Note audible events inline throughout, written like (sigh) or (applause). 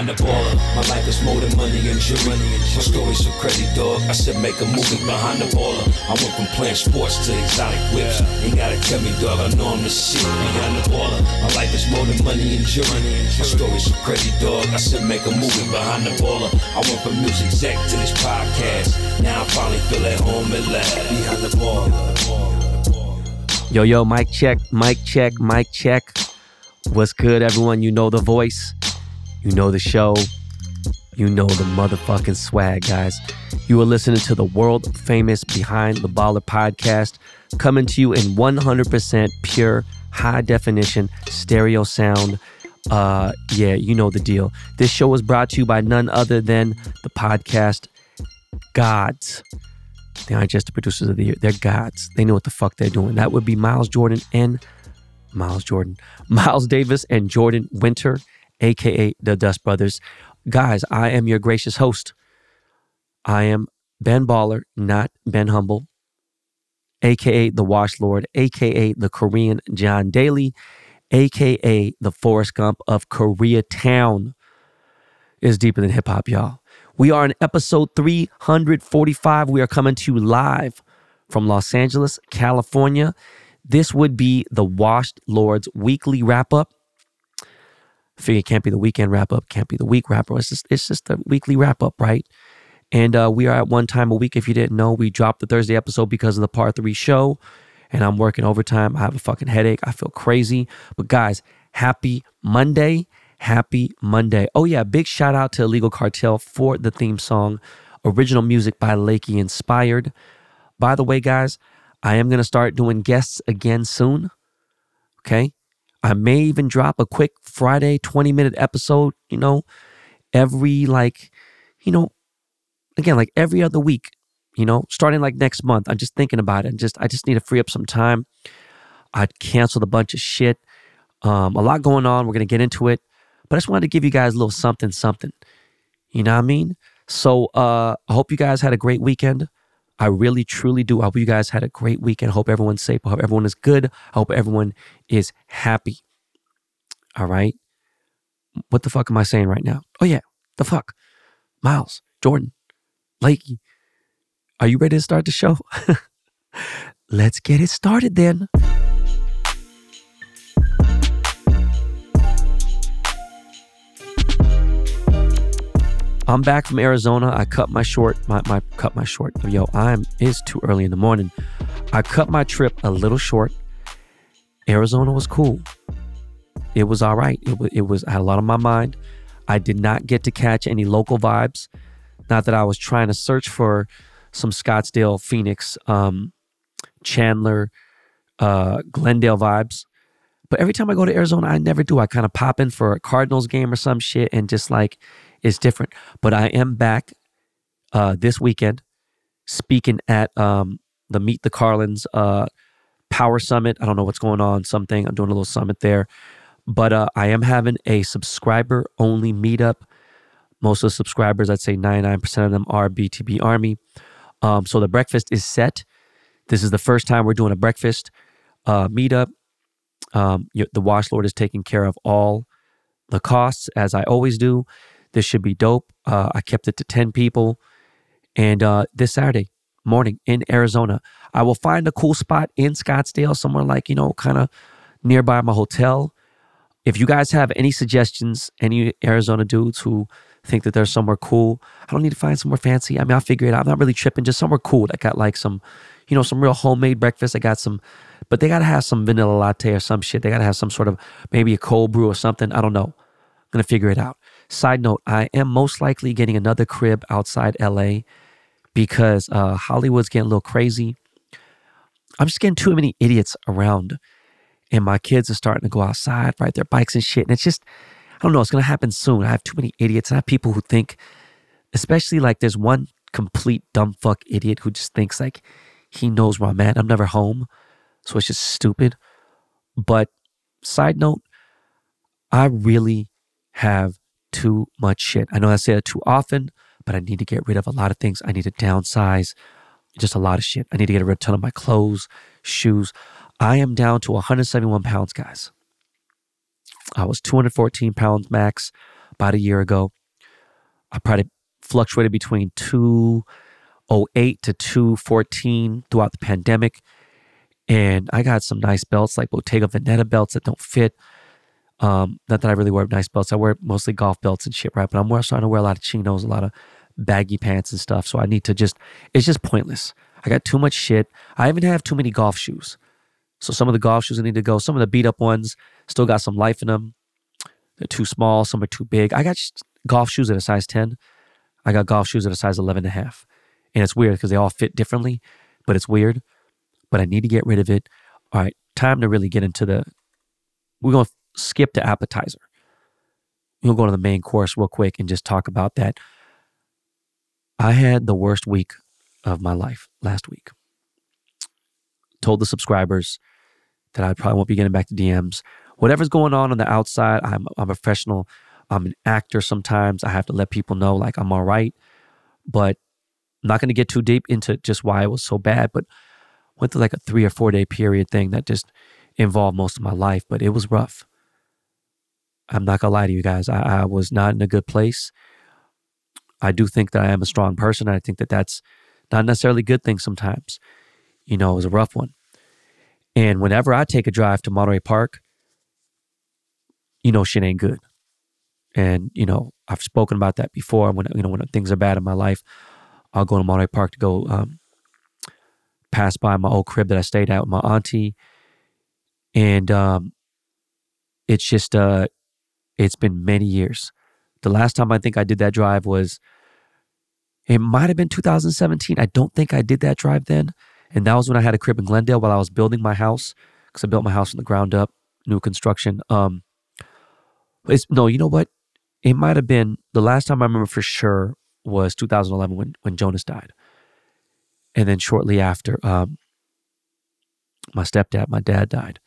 behind the baller. My life is more than money and jewelry. My story's so crazy, dog. I said make a movie behind the baller. I went from playing sports to exotic whips. Ain't gotta tell me, dog. I know I'm the shit behind the baller. My life is more than money and jewelry. My story's so crazy, dog. I said make a movie behind the baller. I went from music exec to this podcast. Now I finally feel at home at last. Behind the baller. Yo, yo, mic check, mic check, mic check. What's good, everyone? You know the voice, you know the show, you know the motherfucking swag, guys. You are listening to the world famous Behind the Baller podcast, coming to you in 100% pure, high definition stereo sound. Uh, yeah, you know the deal. This show was brought to you by none other than the podcast Gods. They aren't just the producers of the year. They're gods. They know what the fuck they're doing. That would be Miles Jordan and Miles Jordan, Miles Davis and Jordan Winter, aka the Dust Brothers. Guys, I am your gracious host. I am Ben Baller, not Ben Humble, aka the Wash Lord, aka the Korean John Daly, aka the Forrest Gump of Koreatown. Is deeper than hip hop, y'all. We are in episode 345. We are coming to you live from Los Angeles, California. This would be the Washed Lords weekly wrap up. Figure it can't be the weekend wrap up, can't be the week wrap up. It's just, it's just the weekly wrap up, right? And uh, we are at one time a week. If you didn't know, we dropped the Thursday episode because of the part three show. And I'm working overtime. I have a fucking headache. I feel crazy. But guys, happy Monday. Happy Monday. Oh, yeah. Big shout out to Illegal Cartel for the theme song. Original music by Lakey Inspired. By the way, guys, I am going to start doing guests again soon. Okay. I may even drop a quick Friday 20 minute episode, you know, every like, you know, again, like every other week, you know, starting like next month. I'm just thinking about it and just, I just need to free up some time. I canceled a bunch of shit. Um, a lot going on. We're to get into it. But I just wanted to give you guys a little something, something. You know what I mean? So uh, I hope you guys had a great weekend. I really, truly do. I hope you guys had a great weekend. I hope everyone's safe. I hope everyone is good. I hope everyone is happy. All right. What the fuck am I saying right now? Oh, yeah. The fuck? Miles, Jordan, Lakey, are you ready to start the show? (laughs) Let's get it started then. I'm back from Arizona. I cut my short, my, my cut my short. Yo, I'm it's too early in the morning. I cut my trip a little short. Arizona was cool. It was all right. It was, it was I had a lot on my mind. I did not get to catch any local vibes. Not that I was trying to search for some Scottsdale, Phoenix, um, Chandler, uh, Glendale vibes. But every time I go to Arizona, I never do. I kind of pop in for a Cardinals game or some shit and just like it's different. But I am back uh, this weekend speaking at um, the Meet the Carlins uh, Power Summit. I don't know what's going on, something. I'm doing a little summit there. But uh, I am having a subscriber only meetup. Most of the subscribers, I'd say 99% of them are BTB Army. Um, so the breakfast is set. This is the first time we're doing a breakfast uh, meetup. Um, the Wash Lord is taking care of all the costs, as I always do. This should be dope. Uh, I kept it to 10 people. And uh, this Saturday morning in Arizona, I will find a cool spot in Scottsdale, somewhere like, you know, kind of nearby my hotel. If you guys have any suggestions, any Arizona dudes who think that there's somewhere cool, I don't need to find somewhere fancy. I mean, I'll figure it out. I'm not really tripping, just somewhere cool that got like some, you know, some real homemade breakfast. I got some, but they got to have some vanilla latte or some shit. They got to have some sort of maybe a cold brew or something. I don't know. I'm going to figure it out. Side note, I am most likely getting another crib outside LA because uh, Hollywood's getting a little crazy. I'm just getting too many idiots around. And my kids are starting to go outside, ride their bikes and shit. And it's just, I don't know, it's going to happen soon. I have too many idiots. I have people who think, especially like there's one complete dumb fuck idiot who just thinks like he knows where I'm at. I'm never home. So it's just stupid. But side note, I really have too much shit. I know I say it too often, but I need to get rid of a lot of things. I need to downsize just a lot of shit. I need to get rid of a ton of my clothes, shoes. I am down to 171 pounds, guys. I was 214 pounds max, about a year ago. I probably fluctuated between 208 to 214 throughout the pandemic. And I got some nice belts like Bottega Veneta belts that don't fit. Um, not that I really wear nice belts. I wear mostly golf belts and shit, right? But I'm starting to wear a lot of chinos, a lot of baggy pants and stuff. So I need to just, it's just pointless. I got too much shit. I even have too many golf shoes. So some of the golf shoes I need to go. Some of the beat up ones still got some life in them. They're too small. Some are too big. I got golf shoes at a size 10. I got golf shoes at a size 11 and a half. And it's weird because they all fit differently, but it's weird. But I need to get rid of it. All right, time to really get into the. We're going to skip the appetizer. We'll go to the main course real quick and just talk about that. I had the worst week of my life last week. Told the subscribers that I probably won't be getting back to DMs. Whatever's going on on the outside, I'm, I'm a professional. I'm an actor sometimes. I have to let people know like I'm all right. But I'm not going to get too deep into just why it was so bad, but went through like a three or four day period thing that just involved most of my life, but it was rough. I'm not gonna lie to you guys. I, I was not in a good place. I do think that I am a strong person. I think that that's not necessarily a good thing sometimes. You know, it was a rough one. And whenever I take a drive to Monterey Park, you know, shit ain't good. And, you know, I've spoken about that before. When, you know, when things are bad in my life, I'll go to Monterey Park to go um, pass by my old crib that I stayed at with my auntie. And um, it's just, uh, it's been many years. The last time I think I did that drive was, it might have been 2017. I don't think I did that drive then. And that was when I had a crib in Glendale while I was building my house because I built my house from the ground up, new construction. Um, it's, no, you know what? It might have been the last time I remember for sure was 2011 when when Jonas died, and then shortly after, um, my stepdad, my dad died,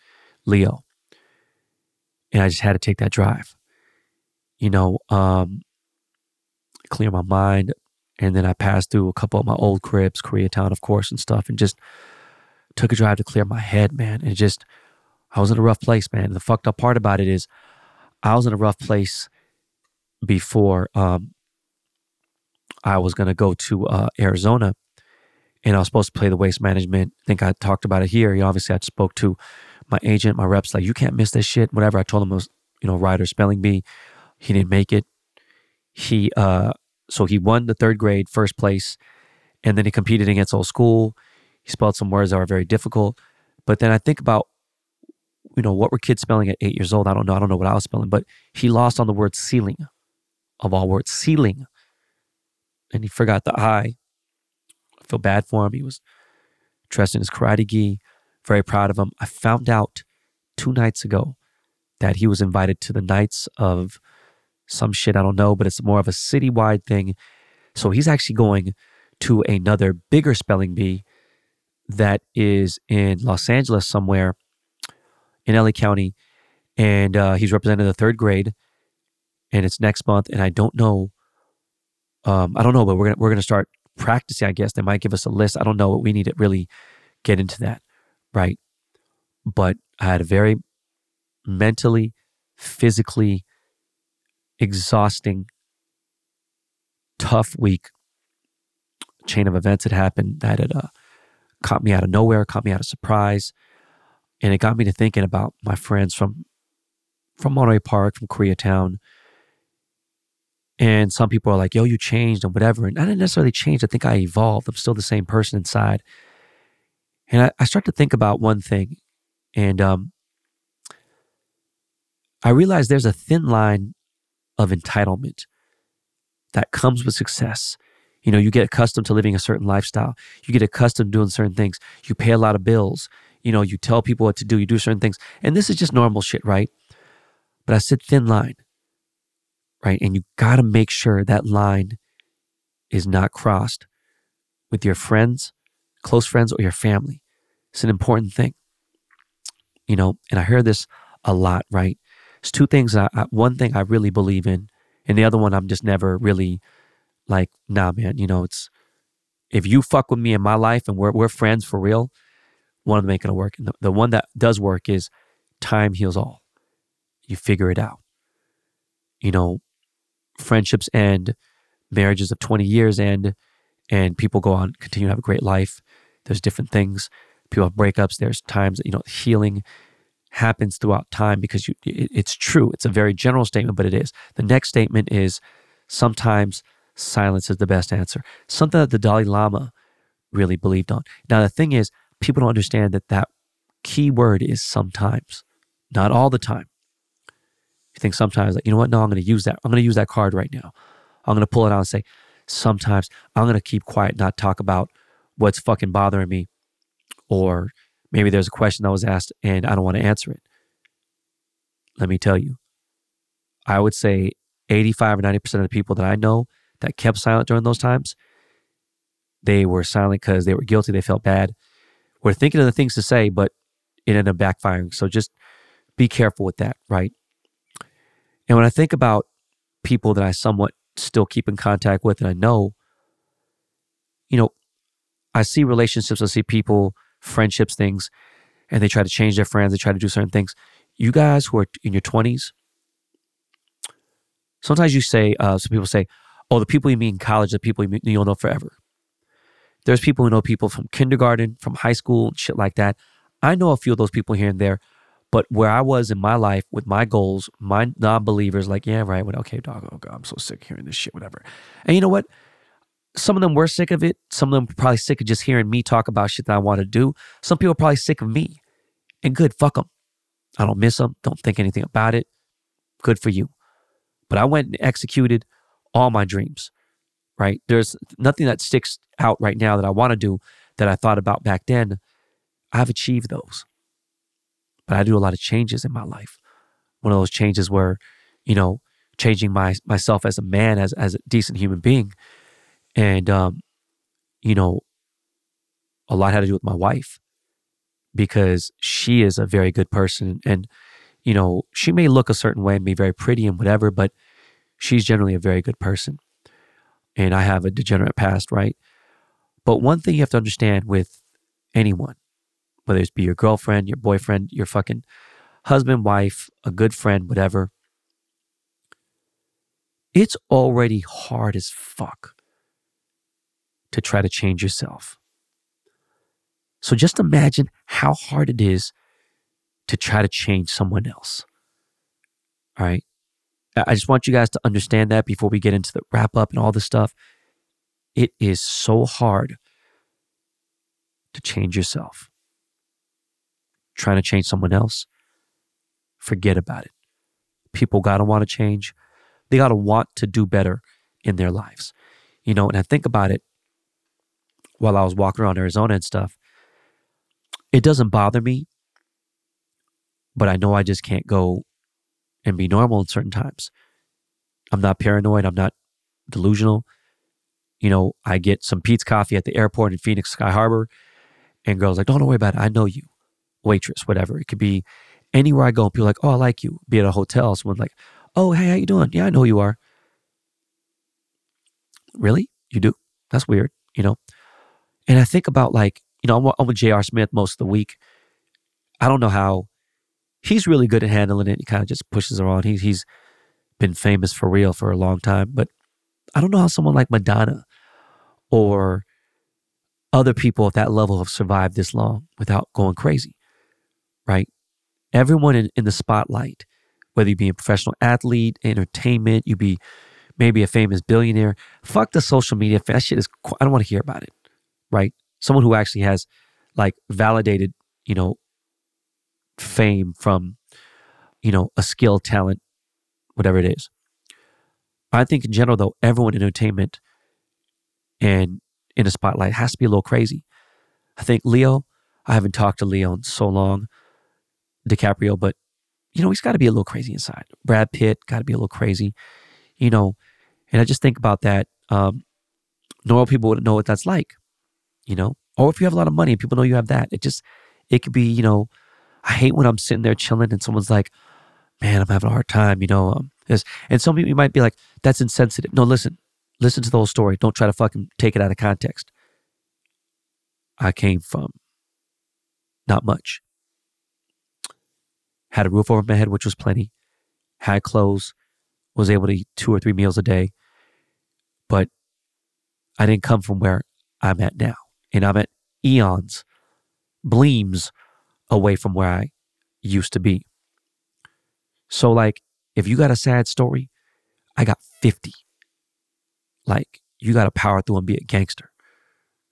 Leo, and I just had to take that drive. You know, um, clear my mind, and then I passed through a couple of my old cribs, Koreatown, of course, and stuff, and just took a drive to clear my head, man. And just, I was in a rough place, man. And the fucked up part about it is, I was in a rough place before um, I was going to go to uh, Arizona and I was supposed to play the waste management. I think I talked about it here. You obviously, I spoke to my agent, my reps, like, you can't miss this shit. Whatever. I told them was, you know, Ryder spelling bee. He didn't make it. He, uh, so he won the third grade, first place, and then he competed against old school. He spelled some words that were very difficult. But then I think about, you know, what were kids spelling at eight years old? I don't know. I don't know what I was spelling, but he lost on the word ceiling, of all words, ceiling and he forgot the I. I feel bad for him. He was dressed in his karate gi, very proud of him. I found out two nights ago that he was invited to the Knights of some shit I don't know, but it's more of a citywide thing. So he's actually going to another bigger spelling bee that is in Los Angeles somewhere in LA County, and uh, he's representing the third grade, and it's next month, and I don't know um, I don't know, but we're gonna we're gonna start practicing. I guess they might give us a list. I don't know, but we need to really get into that, right? But I had a very mentally, physically exhausting, tough week. Chain of events had happened that had uh, caught me out of nowhere, caught me out of surprise, and it got me to thinking about my friends from from Monterey Park, from Koreatown, and some people are like, yo, you changed and whatever. And I didn't necessarily change. I think I evolved. I'm still the same person inside. And I, I start to think about one thing. And um, I realize there's a thin line of entitlement that comes with success. You know, you get accustomed to living a certain lifestyle. You get accustomed to doing certain things. You pay a lot of bills. You know, you tell people what to do. You do certain things. And this is just normal shit, right? But I said thin line right? And you got to make sure that line is not crossed with your friends, close friends, or your family. It's an important thing, you know. And I hear this a lot, right? It's two things. I, I, one thing I really believe in, and the other one I'm just never really like, nah, man. You know, it's if you fuck with me in my life and we're we're friends for real, one of them ain't gonna work. And the, the one that does work is time heals all. You figure it out. You know, friendships end, marriages of 20 years end, and people go on, continue to have a great life. There's different things. People have breakups. There's times that, you know, healing happens throughout time because you, it, it's true. It's a very general statement, but it is. The next statement is sometimes silence is the best answer. Something that the Dalai Lama really believed on. Now, the thing is, people don't understand that that key word is sometimes, not all the time. You think sometimes, like, you know what? No, I'm going to use that. I'm going to use that card right now. I'm going to pull it out and say, sometimes I'm going to keep quiet, not talk about what's fucking bothering me. Or maybe there's a question that was asked and I don't want to answer it. Let me tell you, I would say 85 or 90% of the people that I know that kept silent during those times, they were silent because they were guilty. They felt bad. We're thinking of the things to say, but it ended up backfiring. So just be careful with that, right? And when I think about people that I somewhat still keep in contact with and I know, you know, I see relationships, I see people, friendships, things, and they try to change their friends, they try to do certain things. You guys who are in your 20s, sometimes you say, uh, some people say, oh, the people you meet in college, the people you'll know forever. There's people who know people from kindergarten, from high school, shit like that. I know a few of those people here and there, but where I was in my life with my goals, my non-believers, like, yeah, right, okay, dog, oh God, I'm so sick hearing this shit, whatever. And you know what? Some of them were sick of it. Some of them were probably sick of just hearing me talk about shit that I want to do. Some people are probably sick of me. And good, fuck them. I don't miss them. Don't think anything about it. Good for you. But I went and executed all my dreams, right? There's nothing that sticks out right now that I want to do that I thought about back then. I've achieved those. But I do a lot of changes in my life. One of those changes were, you know, changing my myself as a man, as as a decent human being. And um, you know, a lot had to do with my wife because she is a very good person and you know, she may look a certain way and be very pretty and whatever, but she's generally a very good person. And I have a degenerate past, right? But one thing you have to understand with anyone, whether it's be your girlfriend, your boyfriend, your fucking husband, wife, a good friend, whatever, it's already hard as fuck to try to change yourself. So just imagine how hard it is to try to change someone else. All right. I just want you guys to understand that before we get into the wrap up and all this stuff. It is so hard to change yourself. Trying to change someone else, forget about it. People got to want to change. They got to want to do better in their lives. You know, and I think about it while I was walking around Arizona and stuff. It doesn't bother me, but I know I just can't go and be normal in certain times. I'm not paranoid. I'm not delusional. You know, I get some Peet's coffee at the airport in Phoenix Sky Harbor, and girls like, don't worry about it. I know you, waitress, whatever. It could be anywhere I go. People like, oh, I like you. Be at a hotel. Someone like, oh, hey, how you doing? Yeah, I know you are. Really? You do? That's weird. You know. And I think about like, you know, I'm, I'm with J.R. Smith most of the week. I don't know how he's really good at handling it. He kind of just pushes her on. He, he's been famous for real for a long time. But I don't know how someone like Madonna or other people at that level have survived this long without going crazy, right? Everyone in, in the spotlight, whether you be a professional athlete, entertainment, you be maybe a famous billionaire, fuck the social media. That shit is, I don't want to hear about it, right? Someone who actually has like validated, you know, fame from, you know, a skill, talent, whatever it is. I think in general, though, everyone in entertainment and in a spotlight has to be a little crazy. I think Leo, I haven't talked to Leo in so long, DiCaprio, but you know, he's got to be a little crazy inside. Brad Pitt got to be a little crazy, you know, and I just think about that. Um, normal people wouldn't know what that's like, you know, or if you have a lot of money and people know you have that, it just, it could be, you know, I hate when I'm sitting there chilling and someone's like, man, I'm having a hard time, you know. Um. And some people might be like, that's insensitive. No, listen, listen to the whole story. Don't try to fucking take it out of context. I came from not much. Had a roof over my head, which was plenty. Had clothes, was able to eat two or three meals a day, but I didn't come from where I'm at now. And I'm at eons, bleams away from where I used to be. So, like, if you got a sad story, I got 50. Like, you got to power through and be a gangster,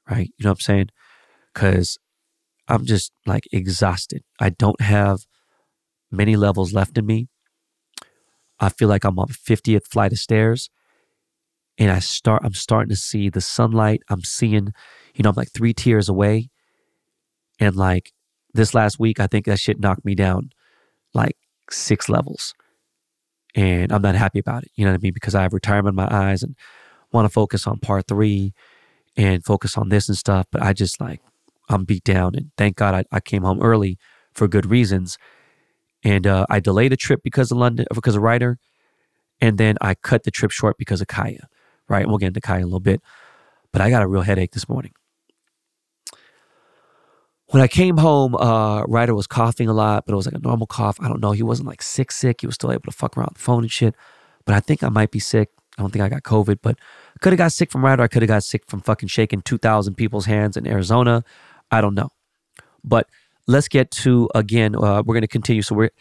right? You know what I'm saying? Because I'm just like exhausted. I don't have many levels left in me. I feel like I'm on 50th flight of stairs and I start I'm starting to see the sunlight. I'm seeing, you know, I'm like 3 tiers away. And like this last week I think that shit knocked me down like 6 levels. And I'm not happy about it. You know what I mean? Because I have retirement in my eyes and want to focus on part 3 and focus on this and stuff, but I just like I'm beat down and thank God I, I came home early for good reasons and uh, I delayed a trip because of London, because of Ryder, and then I cut the trip short because of Kaya. Right, we'll get into Kai in a little bit, but I got a real headache this morning. When I came home, uh, Ryder was coughing a lot, but it was like a normal cough. I don't know. He wasn't like sick, sick. He was still able to fuck around the phone and shit. But I think I might be sick. I don't think I got COVID, but could have got sick from Ryder. I could have got sick from fucking shaking 2,000 people's hands in Arizona. I don't know. But let's get to again. Uh, we're going to continue. So we're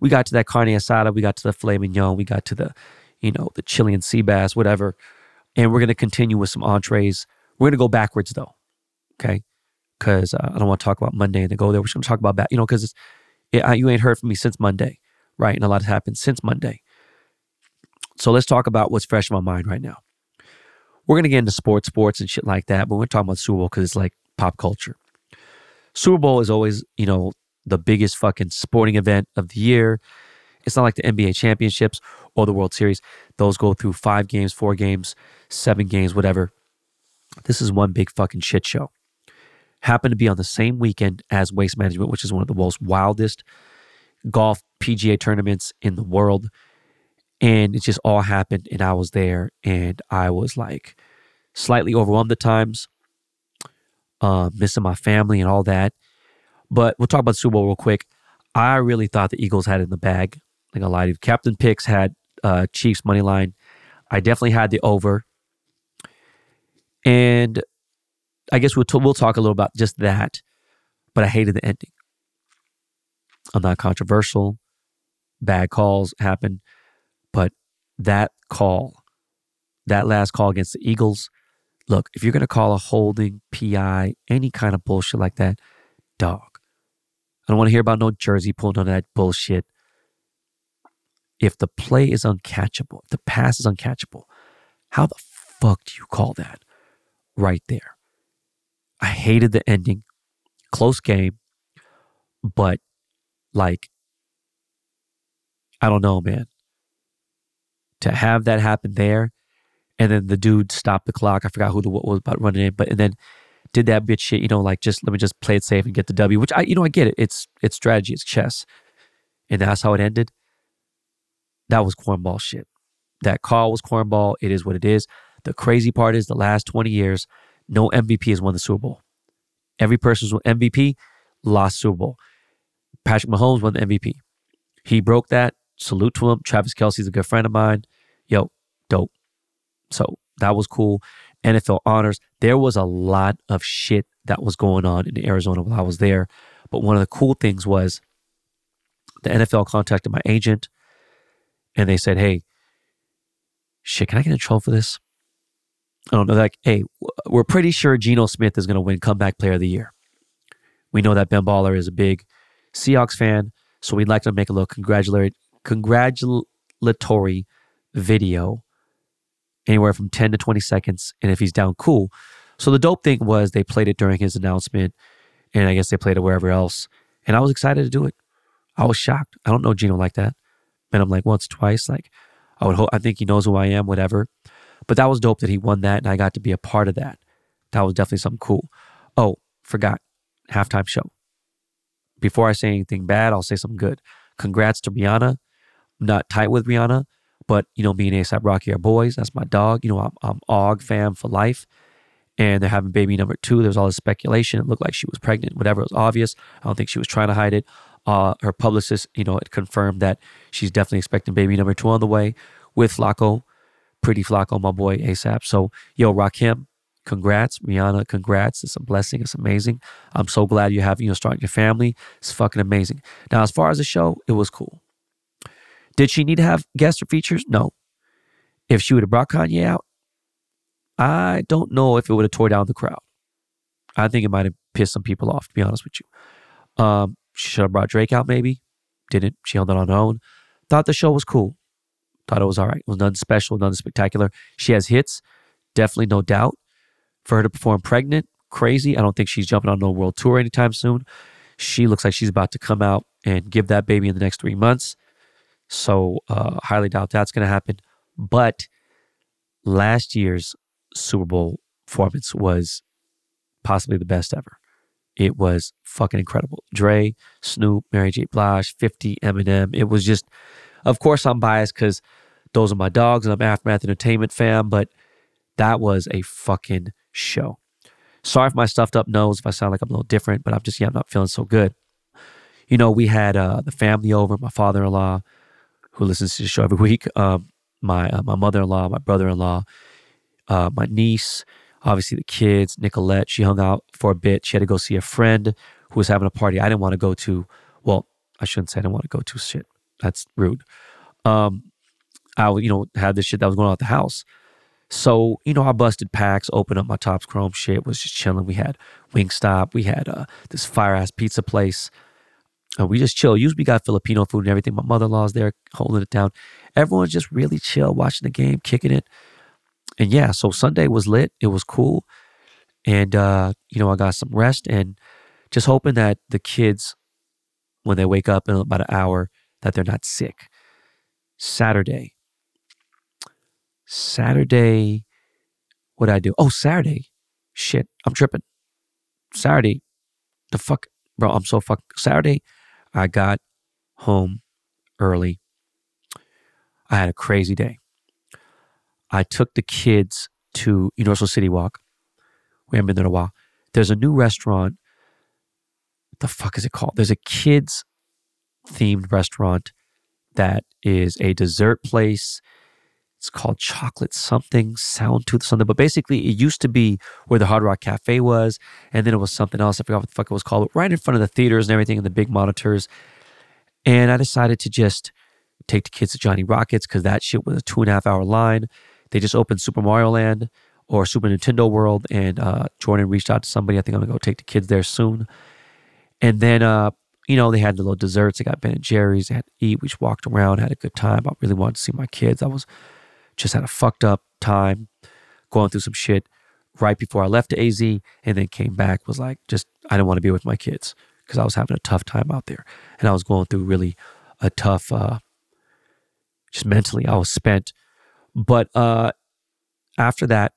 we got to that carne asada, we got to the filet mignon, we got to the you know the Chilean sea bass, whatever, and we're going to continue with some entrees. We're going to go backwards though, okay? Because uh, I don't want to talk about Monday and then go there. We're going to talk about back, you know, because it, you ain't heard from me since Monday, right? And a lot has happened since Monday. So let's talk about what's fresh in my mind right now. We're going to get into sports, sports, and shit like that, but we're talking about Super Bowl because it's like pop culture. Super Bowl is always, you know, the biggest fucking sporting event of the year. It's not like the NBA championships or the World Series. Those go through five games, four games, seven games, whatever. This is one big fucking shit show. Happened to be on the same weekend as Waste Management, which is one of the most wildest golf PGA tournaments in the world. And it just all happened, and I was there, and I was like slightly overwhelmed at times uh, missing my family and all that. But we'll talk about Super Bowl real quick. I really thought the Eagles had it in the bag. Like a to you. Captain Picks had uh, Chiefs money line. I definitely had the over. And I guess we'll, t- we'll talk a little about just that. But I hated the ending. I'm not controversial. Bad calls happen. But that call, that last call against the Eagles, Look, if you're going to call a holding, PI, any kind of bullshit like that, dog. I don't want to hear about no jersey pull, none of that bullshit. If the play is uncatchable, if the pass is uncatchable, how the fuck do you call that right there? I hated the ending. Close game, but like, I don't know, man. To have that happen there and then the dude stopped the clock. I forgot who the what was about running in, but and then did that bitch shit. You know, like just let me just play it safe and get the W. Which I, you know, I get it. It's it's strategy. It's chess, and that's how it ended. That was cornball shit. That call was cornball. It is what it is. The crazy part is the last 20 years, no MVP has won the Super Bowl. Every person's MVP lost Super Bowl. Patrick Mahomes won the MVP. He broke that. Salute to him. Travis Kelce's a good friend of mine. Yo, dope. So that was cool. NFL honors. There was a lot of shit that was going on in Arizona while I was there. But one of the cool things was the NFL contacted my agent and they said, Hey, shit, can I get in trouble for this? I don't know. Like, hey, we're pretty sure Geno Smith is going to win comeback player of the year. We know that Ben Baller is a big Seahawks fan. So we'd like to make a little congratulatory, congratulatory video anywhere from 10 to 20 seconds. And if he's down, cool. So the dope thing was they played it during his announcement, and I guess they played it wherever else. And I was excited to do it. I was shocked. I don't know Geno like that. And I'm like once, twice. Like I would hope. I think he knows who I am. Whatever. But that was dope that he won that, and I got to be a part of that. That was definitely something cool. Oh, forgot halftime show. Before I say anything bad, I'll say something good. Congrats to Rihanna. I'm not tight with Rihanna, but, you know, me and ASAP Rocky are boys. That's my dog. You know, I'm, I'm Og fam for life. And they're having baby number two. There was all this speculation. It looked like she was pregnant, whatever. It was obvious. I don't think she was trying to hide it. Uh, her publicist, you know, it confirmed that she's definitely expecting baby number two on the way, with Flacko, pretty Flacko, my boy ASAP. So, yo, Rakim, congrats. Rihanna, congrats. It's a blessing. It's amazing. I'm so glad you have, you know, starting your family. It's fucking amazing. Now, as far as the show, it was cool. Did she need to have guest or features? No. If she would have brought Kanye out, I don't know if it would have tore down the crowd. I think it might have pissed some people off, to be honest with you. Um, she should have brought Drake out, maybe. Didn't. She held it on her own. Thought the show was cool. Thought it was all right. It was nothing special, nothing spectacular. She has hits, definitely no doubt. For her to perform pregnant, crazy. I don't think she's jumping on no world tour anytime soon. She looks like she's about to come out and give that baby in the next three months. So, uh, highly doubt that's going to happen. But last year's Super Bowl performance was possibly the best ever. It was fucking incredible. Dre, Snoop, Mary J. Blige, 50, Eminem. It was just, of course, I'm biased because those are my dogs and I'm Aftermath Entertainment fan, but that was a fucking show. Sorry if my stuffed up nose, if I sound like I'm a little different, but I'm just, yeah, I'm not feeling so good. You know, we had uh, the family over, my father in law, who listens to the show every (laughs) week, um, my, uh, my mother in law, my brother in law, uh, my niece, obviously the kids, Nicolette, she hung out for a bit. She had to go see a friend who was having a party I didn't want to go to. Well, I shouldn't say I didn't want to go to shit. That's rude. Um, I, you know, had this shit that was going on at the house. So, you know, I busted packs, opened up my Topps Chrome shit, was just chilling. We had Wingstop, we had uh, this fire ass pizza place. Uh, we just chill. Usually we got Filipino food and everything. My mother in law's there holding it down. Everyone's just really chill, watching the game, kicking it and yeah, so Sunday was lit. It was cool. And, uh, you know, I got some rest and just hoping that the kids, when they wake up in about an hour, that they're not sick. Saturday. Saturday, what did I do? Oh, Saturday. Shit, I'm tripping. Saturday, the fuck, bro, I'm so fuck. Saturday, I got home early. I had a crazy day. I took the kids to Universal City Walk. We haven't been there in a while. There's a new restaurant. What the fuck is it called? There's a kids themed restaurant that is a dessert place. It's called Chocolate something, Sound Tooth something. But basically, it used to be where the Hard Rock Cafe was, and then it was something else. I forgot what the fuck it was called. but Right in front of the theaters and everything, and the big monitors. And I decided to just take the kids to Johnny Rockets because that shit was a two and a half hour line. They just opened Super Mario Land or Super Nintendo World, and uh, Jordan reached out to somebody. I think I'm gonna go take the kids there soon. And then, uh, you know, they had the little desserts. They got Ben and Jerry's. They had to eat. We just walked around, had a good time. I really wanted to see my kids. I was just had a fucked up time going through some shit right before I left to AZ, and then came back. Was like, just I didn't want to be with my kids because I was having a tough time out there, and I was going through really a tough, uh, just mentally. I was spent but uh, after that,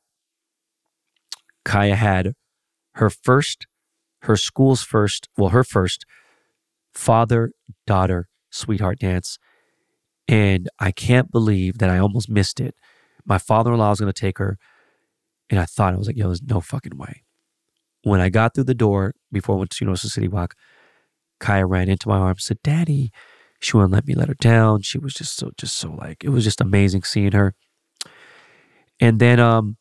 Kaya had her first, her school's first, well, her first father daughter sweetheart dance. And I can't believe that I almost missed it. My father in law was going to take her. And I thought, I was like, yo, there's no fucking way. When I got through the door before I went to Universal City Walk, Kaya ran into my arms, said, Daddy. She wouldn't let me let her down. She was just so, just so like, it was just amazing seeing her. And then um,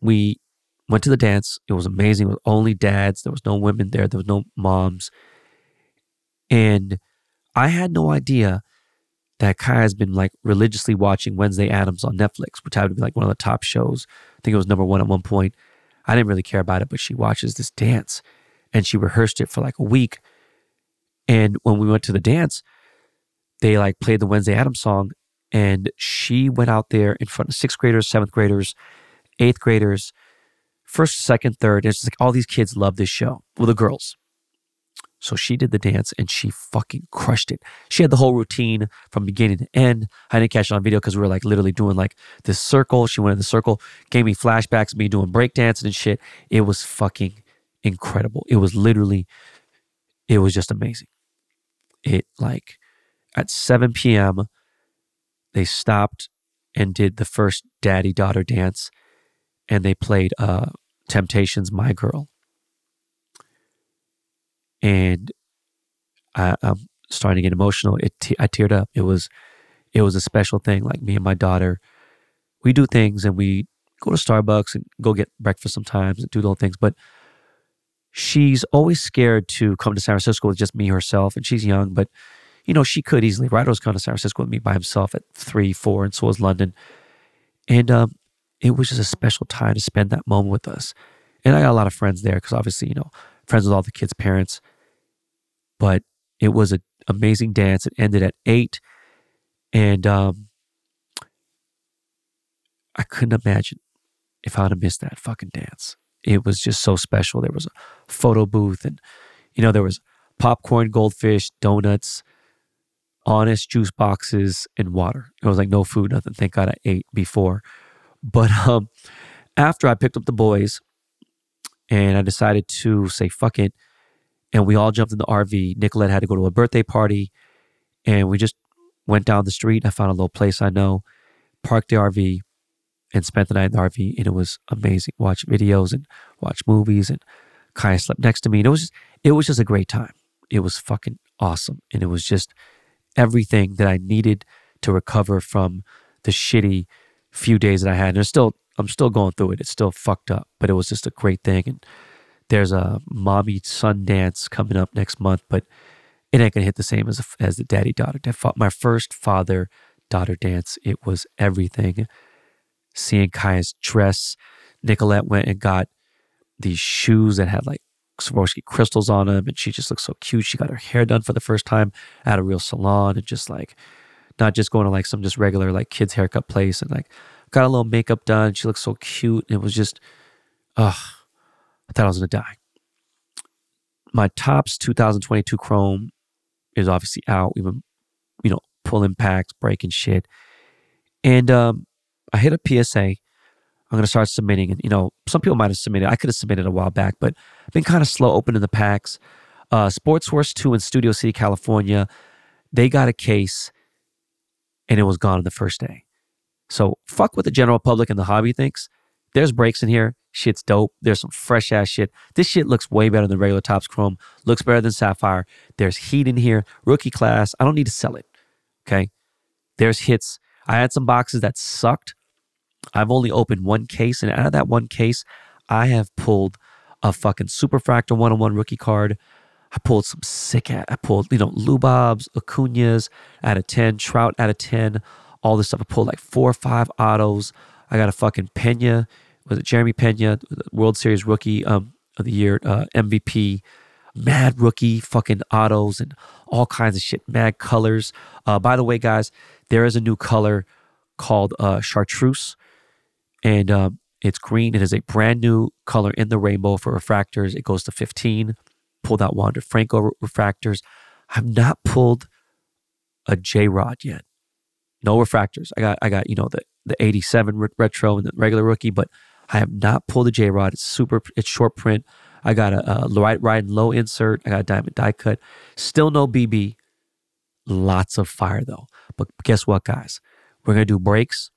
we went to the dance. It was amazing. It was only dads. There was no women there. There was no moms. And I had no idea that Kai has been like religiously watching Wednesday Addams on Netflix, which happened to be like one of the top shows. I think it was number one at one point. I didn't really care about it, but she watches this dance and she rehearsed it for like a week. And when we went to the dance, they like played the Wednesday Addams song and she went out there in front of sixth graders, seventh graders, eighth graders, first, second, third. And it's like all these kids love this show. Well, the girls. So she did the dance and she fucking crushed it. She had the whole routine from beginning to end. I didn't catch it on video because we were like literally doing like this circle. She went in the circle, gave me flashbacks me doing breakdancing and shit. It was fucking incredible. It was literally, it was just amazing. It like at 7 p.m., they stopped and did the first daddy daughter dance and they played uh, Temptations My Girl. And I, am starting to get emotional. It te- I teared up. It was it was a special thing. Like me and my daughter, we do things and we go to Starbucks and go get breakfast sometimes and do little things. But she's always scared to come to San Francisco with just me herself. And she's young, but you know, she could easily. Ryder's come to San Francisco with me by himself at three, four, and so was London. And um, it was just a special time to spend that moment with us. And I got a lot of friends there because obviously, you know, friends with all the kids' parents. But it was an amazing dance. It ended at eight. And um, I couldn't imagine if I would have missed that fucking dance. It was just so special. There was a photo booth and, you know, there was popcorn, goldfish, donuts, honest juice boxes, and water. It was like no food, nothing. Thank God I ate before. But um, after I picked up the boys and I decided to say, fuck it. And we all jumped in the RV. Nicolette had to go to a birthday party. And we just went down the street. I found a little place I know, parked the RV, and spent the night in the RV. And it was amazing. Watch videos and watch movies. And Kaya slept next to me. And it was just, it was just a great time. It was fucking awesome. And it was just everything that I needed to recover from the shitty few days that I had. And it's still, I'm still going through it. It's still fucked up, but it was just a great thing. And there's a mommy son dance coming up next month, but it ain't gonna hit the same as as the daddy daughter. My first father daughter dance, it was everything. Seeing Kaya's dress, Nicolette went and got these shoes that had like Swarovski crystals on them, and she just looked so cute. She got her hair done for the first time at a real salon, and just like not just going to like some just regular like kids haircut place, and like got a little makeup done. She looked so cute, it was just, ugh, I thought I was gonna die. My Topps 2022 Chrome is obviously out. We've been, you know, pulling packs, breaking shit, and um, I hit a PSA I'm going to start submitting. And, you know, some people might have submitted. I could have submitted a while back, but I've been kind of slow opening the packs. Uh, Sports Source 2 in Studio City, California, they got a case and it was gone on the first day. So fuck what the general public and the hobby thinks. There's breaks in here. Shit's dope. There's some fresh ass shit. This shit looks way better than regular Topps Chrome. Looks better than Sapphire. There's heat in here. Rookie class. I don't need to sell it. Okay. There's hits. I had some boxes that sucked I've only opened one case, and out of that one case, I have pulled a fucking Superfractor one on one rookie card. I pulled some sick, I pulled, you know, Lubobs, Acuna's out of 10, Trout out of 10, all this stuff. I pulled like four or five autos. I got a fucking Pena, was it Jeremy Pena, World Series rookie um, of the year, uh, MVP, mad rookie fucking autos and all kinds of shit, mad colors. Uh, by the way, guys, there is a new color called uh, chartreuse and um, it's green. It is a brand new color in the rainbow for refractors. It goes to 15. Pulled out Wander Franco refractors. I've not pulled a J Rod yet. No refractors. I got I got you know the the 87 retro and the regular rookie, but I have not pulled a J Rod. It's super. It's short print. I got a, a right right and low insert. I got a diamond die cut. Still no BB. Lots of fire though. But guess what, guys? We're gonna do breaks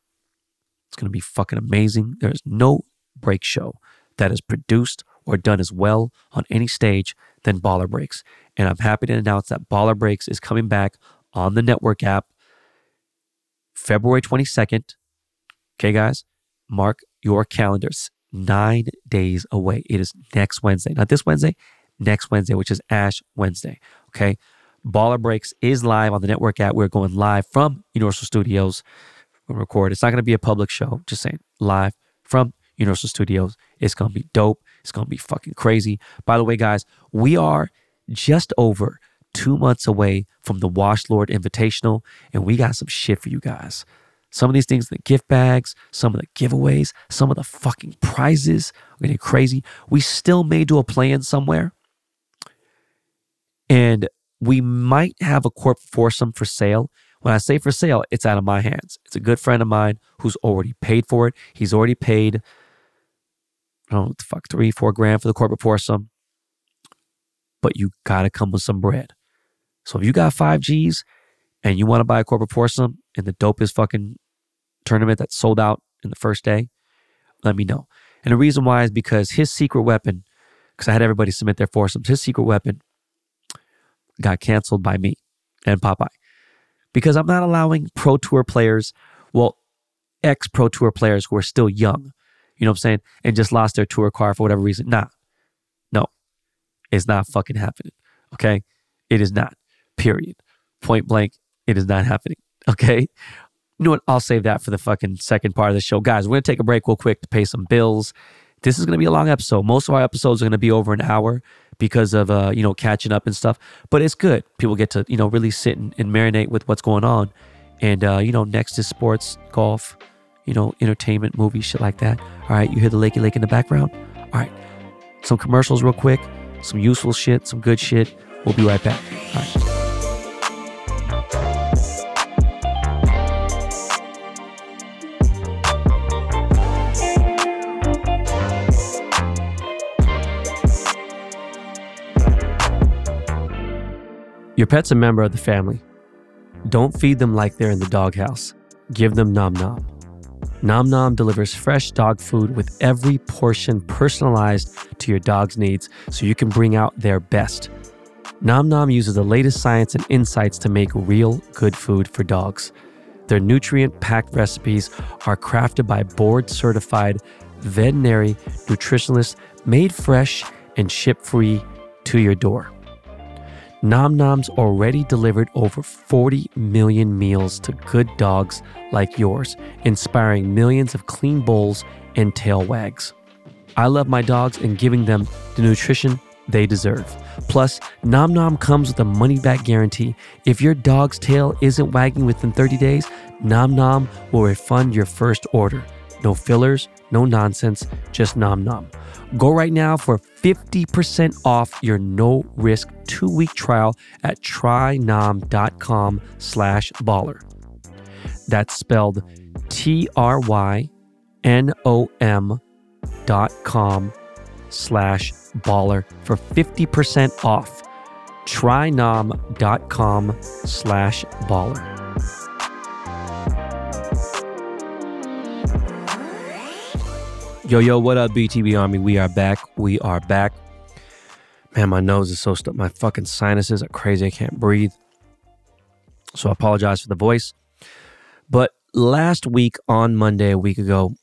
it's going to be fucking amazing. There's no break show that is produced or done as well on any stage than Baller Breaks. And I'm happy to announce that Baller Breaks is coming back on the network app February 22nd. Okay, guys, mark your calendars. Nine days away. It is next Wednesday. Not this Wednesday, next Wednesday, which is Ash Wednesday. Okay. Baller Breaks is live on the network app. We're going live from Universal Studios record. It's not going to be a public show, just saying, live from Universal Studios. It's going to be dope. It's going to be fucking crazy. By the way, guys, we are just over two months away from the Wash Lord Invitational, and we got some shit for you guys. Some of these things, the gift bags, some of the giveaways, some of the fucking prizes are getting crazy. We still may do a play in somewhere. And we might have a corp foursome for sale. When I say for sale, it's out of my hands. It's a good friend of mine who's already paid for it. He's already paid, I don't know, fuck, three, four grand for the corporate foursome. But you got to come with some bread. So if you got five G's and you want to buy a corporate foursome in the dopest fucking tournament that sold out in the first day, let me know. And the reason why is because his secret weapon, because I had everybody submit their foursomes, his secret weapon got canceled by me and Popeye. Because I'm not allowing pro tour players, well, ex pro tour players who are still young, you know what I'm saying, and just lost their tour car for whatever reason. Nah, no, it's not fucking happening. Okay. It is not, period. Point blank, it is not happening. Okay. You know what? I'll save that for the fucking second part of the show. Guys, we're going to take a break real quick to pay some bills. This is going to be a long episode. Most of our episodes are going to be over an hour because of, uh, you know, catching up and stuff. But it's good. People get to, you know, really sit and, and marinate with what's going on. And, uh, you know, next is sports, golf, you know, entertainment, movies, shit like that. All right. You hear the Lakey Lake in the background? All right. Some commercials real quick, some useful shit, some good shit. We'll be right back. All right. Your pet's a member of the family. Don't feed them like they're in the doghouse. Give them Nom Nom. Nom Nom delivers fresh dog food with every portion personalized to your dog's needs so you can bring out their best. Nom Nom uses the latest science and insights to make real good food for dogs. Their nutrient packed recipes are crafted by board certified veterinary nutritionists, made fresh and ship free to your door. Nom Nom's already delivered over 40 million meals to good dogs like yours, inspiring millions of clean bowls and tail wags. I love my dogs and giving them the nutrition they deserve. Plus, Nom Nom comes with a money back guarantee. If your dog's tail isn't wagging within 30 days, Nom Nom will refund your first order. No fillers, no nonsense, just Nom Nom. Go right now for 50% off your no risk two week trial at trynom.com slash baller. That's spelled T R Y N O M dot com slash baller for 50% off. Trynom.com slash baller. Yo, yo, what up, BTB Army? We are back. We are back. Man, my nose is so stuck. My fucking sinuses are crazy. I can't breathe. So I apologize for the voice. But last week on Monday, a week ago,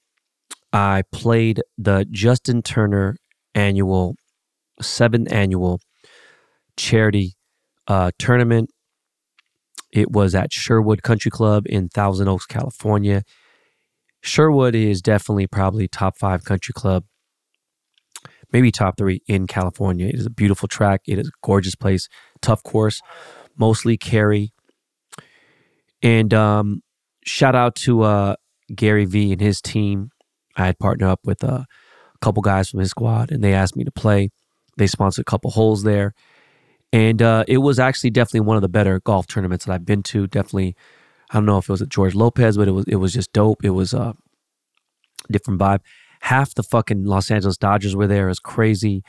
I played the Justin Turner annual, seventh annual charity uh, tournament. It was at Sherwood Country Club in Thousand Oaks, California. Sherwood is definitely probably top five country club, maybe top three in California. It is a beautiful track. It is a gorgeous place, tough course, mostly carry. And um, shout out to uh, Gary V and his team. I had partnered up with uh, a couple guys from his squad, and they asked me to play. They sponsored a couple holes there, and uh, it was actually definitely one of the better golf tournaments that I've been to. Definitely I don't know if it was George Lopez, but it was it was just dope. It was a different vibe. Half the fucking Los Angeles Dodgers were there. It was crazy.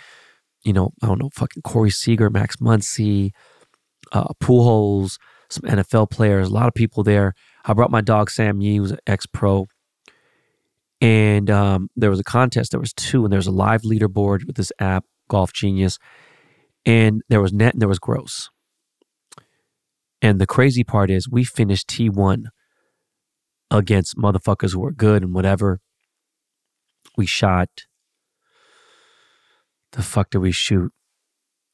You know, I don't know, fucking Corey Seager, Max Muncy, uh, Pujols, some NFL players, a lot of people there. I brought my dog Sam Yee, who's an ex-pro, and um, there was a contest. There was two, and there was a live leaderboard with this app, Golf Genius, and there was net and there was gross. And the crazy part is we finished T1 against motherfuckers who were good and whatever. We shot the fuck did we shoot?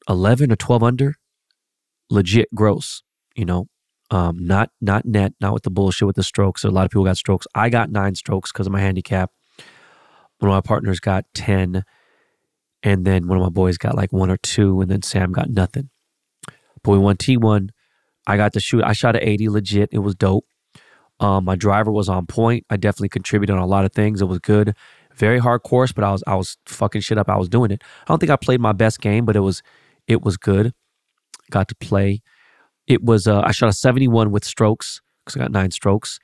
11 or 12 under? Legit gross, you know. Um, not not net, not with the bullshit with the strokes. A lot of people got strokes. I got nine strokes because of my handicap. One of my partners got 10. And then one of my boys got like one or two. And then Sam got nothing. But we won T1 I got to shoot. I shot at 80 legit. It was dope. Um, my driver was on point. I definitely contributed on a lot of things. It was good. Very hard course, but I was I was fucking shit up. I was doing it. I don't think I played my best game, but it was it was good. Got to play. It was uh, I shot a 71 with strokes because I got nine strokes.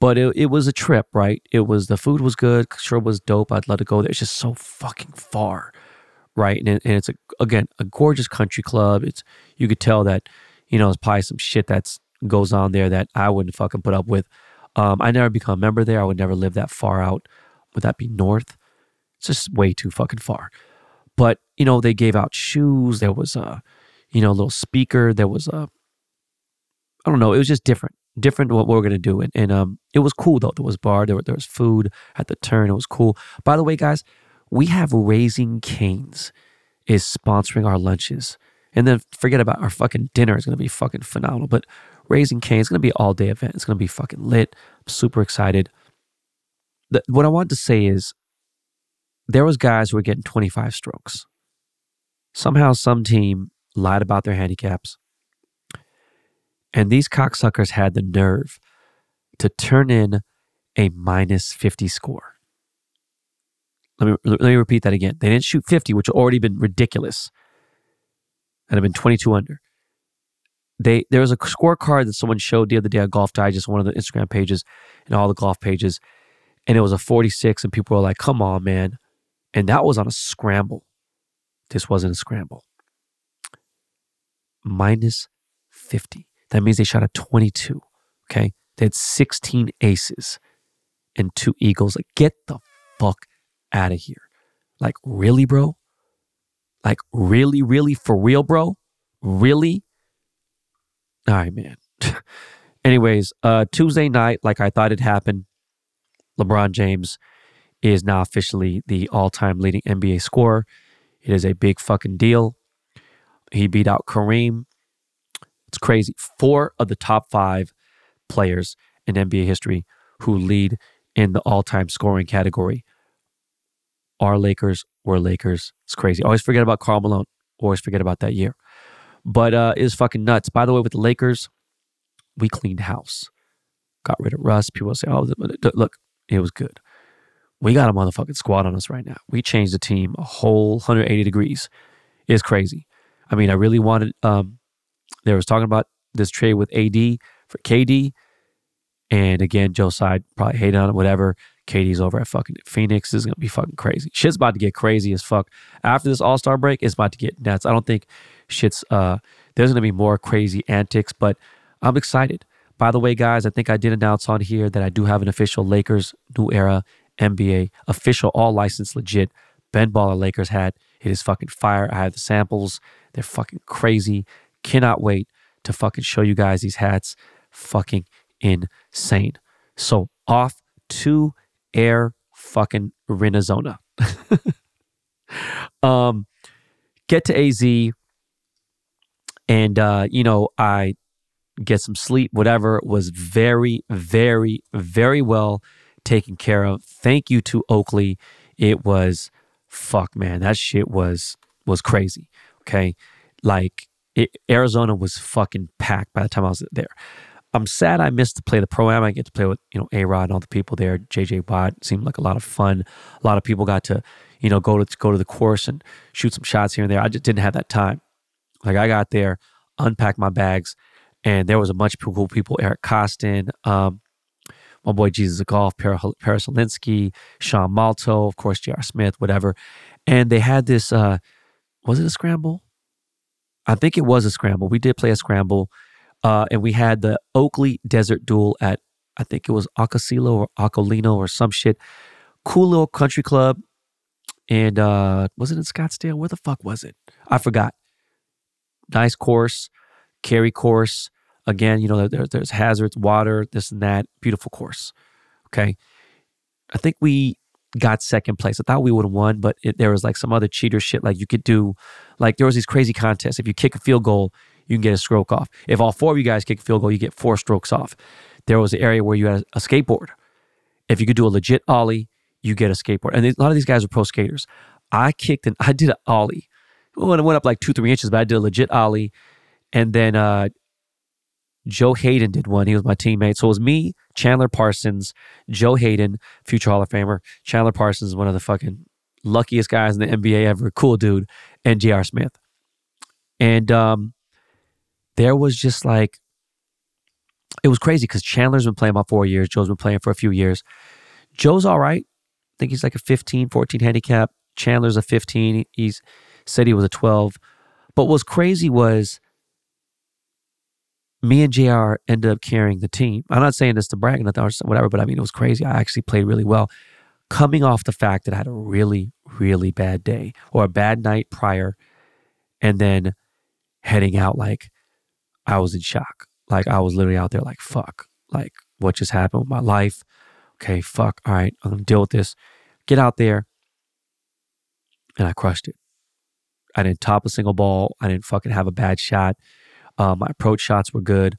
But it, it was a trip, right? It was the food was good. Sure was dope. I'd love to go there. It's just so fucking far, right? And, and it's a, again a gorgeous country club. It's you could tell that you know, it's probably some shit that's goes on there that I wouldn't fucking put up with. Um, I never become a member there. I would never live that far out. Would that be north? It's just way too fucking far. But you know, they gave out shoes. There was a, you know, little speaker. There was a, I don't know. It was just different. different what we're gonna do. And, and um, it was cool though. There was bar, there, there was food at the turn. It was cool. By the way, guys, we have Raising Canes is sponsoring our lunches. And then forget about our fucking dinner is gonna be fucking phenomenal. But Raising Canes is gonna be all day event. It's gonna be fucking lit. I'm super excited. The, what I want to say is there was guys who were getting 25 strokes. Somehow some team lied about their handicaps. And these cocksuckers had the nerve to turn in a minus 50 score. Let me, let me repeat that again. They didn't shoot 50, which already been ridiculous. And I've been 22 under. They there was a scorecard that someone showed the other day on Golf Digest, one of the Instagram pages and all the golf pages, and it was a 46, and people were like, "Come on, man!" And that was on a scramble. This wasn't a scramble. Minus 50. That means they shot a 22. Okay. They had 16 aces and two eagles. Like, get the fuck out of here. Like, really, bro? Like, really, really, for real, bro? Really? All right, man. (laughs) Anyways, uh, Tuesday night, like I thought it happened, LeBron James is now officially the all time leading NBA scorer. It is a big fucking deal. He beat out Kareem. It's crazy. Four of the top five players in NBA history who lead in the all time scoring category are Lakers, were Lakers. It's crazy. Always forget about Karl Malone. Always forget about that year. But uh, it was fucking nuts. By the way, with the Lakers, we cleaned house. Got rid of Russ. People say, oh, look, it was good. We got a motherfucking squad on us right now. We changed the team a whole 180 degrees. It's crazy. I mean, I really wanted. Um, they was talking about this trade with AD for KD, and again, Joe side probably hated on it. Whatever. KD's over at fucking Phoenix. This is gonna be fucking crazy. Shit's about to get crazy as fuck. After this All Star break, it's about to get nuts. I don't think shit's. uh There's gonna be more crazy antics, but I'm excited. By the way, guys, I think I did announce on here that I do have an official Lakers New Era NBA official, all licensed, legit Ben Baller Lakers hat. It is fucking fire. I have the samples. They're fucking crazy. Cannot wait to fucking show you guys these hats. Fucking insane. So off to Air fucking Renazona. (laughs) um, get to AZ, and uh, you know I get some sleep. Whatever was very, very, very well taken care of. Thank you to Oakley. It was fuck, man. That shit was was crazy. Okay, like it, Arizona was fucking packed by the time I was there. I'm sad I missed to play the pro am. I get to play with you know A Rod and all the people there. JJ Watt seemed like a lot of fun. A lot of people got to you know go to go to the course and shoot some shots here and there. I just didn't have that time. Like I got there, unpacked my bags, and there was a bunch of cool people. Eric Koston, um, my boy Jesus Golf, Paris Alinsky, Sean Malto, of course, J.R. Smith, whatever. And they had this, uh, was it a scramble? I think it was a scramble. We did play a scramble. Uh, and we had the Oakley Desert Duel at, I think it was Acasilo or Acolino or some shit. Cool little country club. And uh, was it in Scottsdale? Where the fuck was it? I forgot. Nice course, carry course. Again, you know, there, there's hazards, water, this and that. Beautiful course. Okay. I think we got second place. I thought we would have won, but it, there was like some other cheater shit. Like you could do, like there was these crazy contests. If you kick a field goal, you can get a stroke off. If all four of you guys kick a field goal, you get four strokes off. There was an area where you had a, skateboard. If you could do a legit ollie, you get a skateboard. And a lot of these guys are pro skaters. I kicked and I did an ollie. Well, it went up like two, three inches, but I did a legit ollie. And then uh, Joe Haden did one. He was my teammate. So it was me, Chandler Parsons, Joe Haden, future Hall of Famer. Chandler Parsons is one of the fucking luckiest guys in the NBA ever. Cool dude. And J.R. Smith. And um, there was just like, it was crazy because Chandler's been playing about four years. Joe's been playing for a few years. Joe's all right. I think he's like a 15, 14 handicap. Chandler's a 15. He's said he was a 12. But what's crazy was me and JR ended up carrying the team. I'm not saying this to brag or whatever, but I mean, it was crazy. I actually played really well. Coming off the fact that I had a really, really bad day or a bad night prior, and then heading out like I was in shock. Like I was literally out there like, fuck, like what just happened with my life? Okay, fuck. All right, I'm gonna deal with this. Get out there. And I crushed it. I didn't top a single ball. I didn't fucking have a bad shot. Uh, my approach shots were good.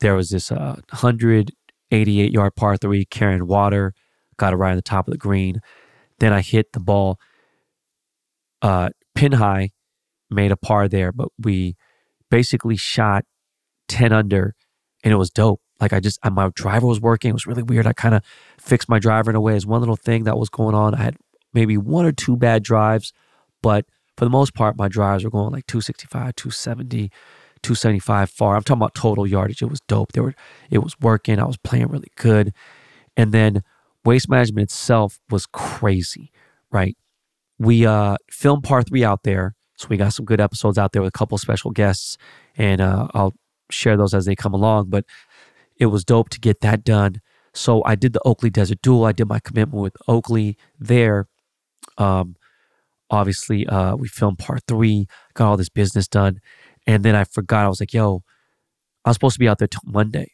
There was this uh, 188 yard par three carrying water, got it right on the top of the green. Then I hit the ball uh, pin high, made a par there, but we basically shot 10 under and it was dope. Like I just, my driver was working. It was really weird. I kind of fixed my driver in a way. As one little thing that was going on. I had maybe one or two bad drives, but for the most part, my drives were going like 265, 270, 275 far. I'm talking about total yardage. It was dope. There were, it was working. I was playing really good. And then waste management itself was crazy, right? We uh filmed part three out there. So we got some good episodes out there with a couple special guests. And uh, I'll share those as they come along. But it was dope to get that done. So I did the Oakley Desert Duel. I did my commitment with Oakley there. Um, obviously, uh, we filmed part three, got all this business done. And then I forgot. I was like, yo, I was supposed to be out there till Monday.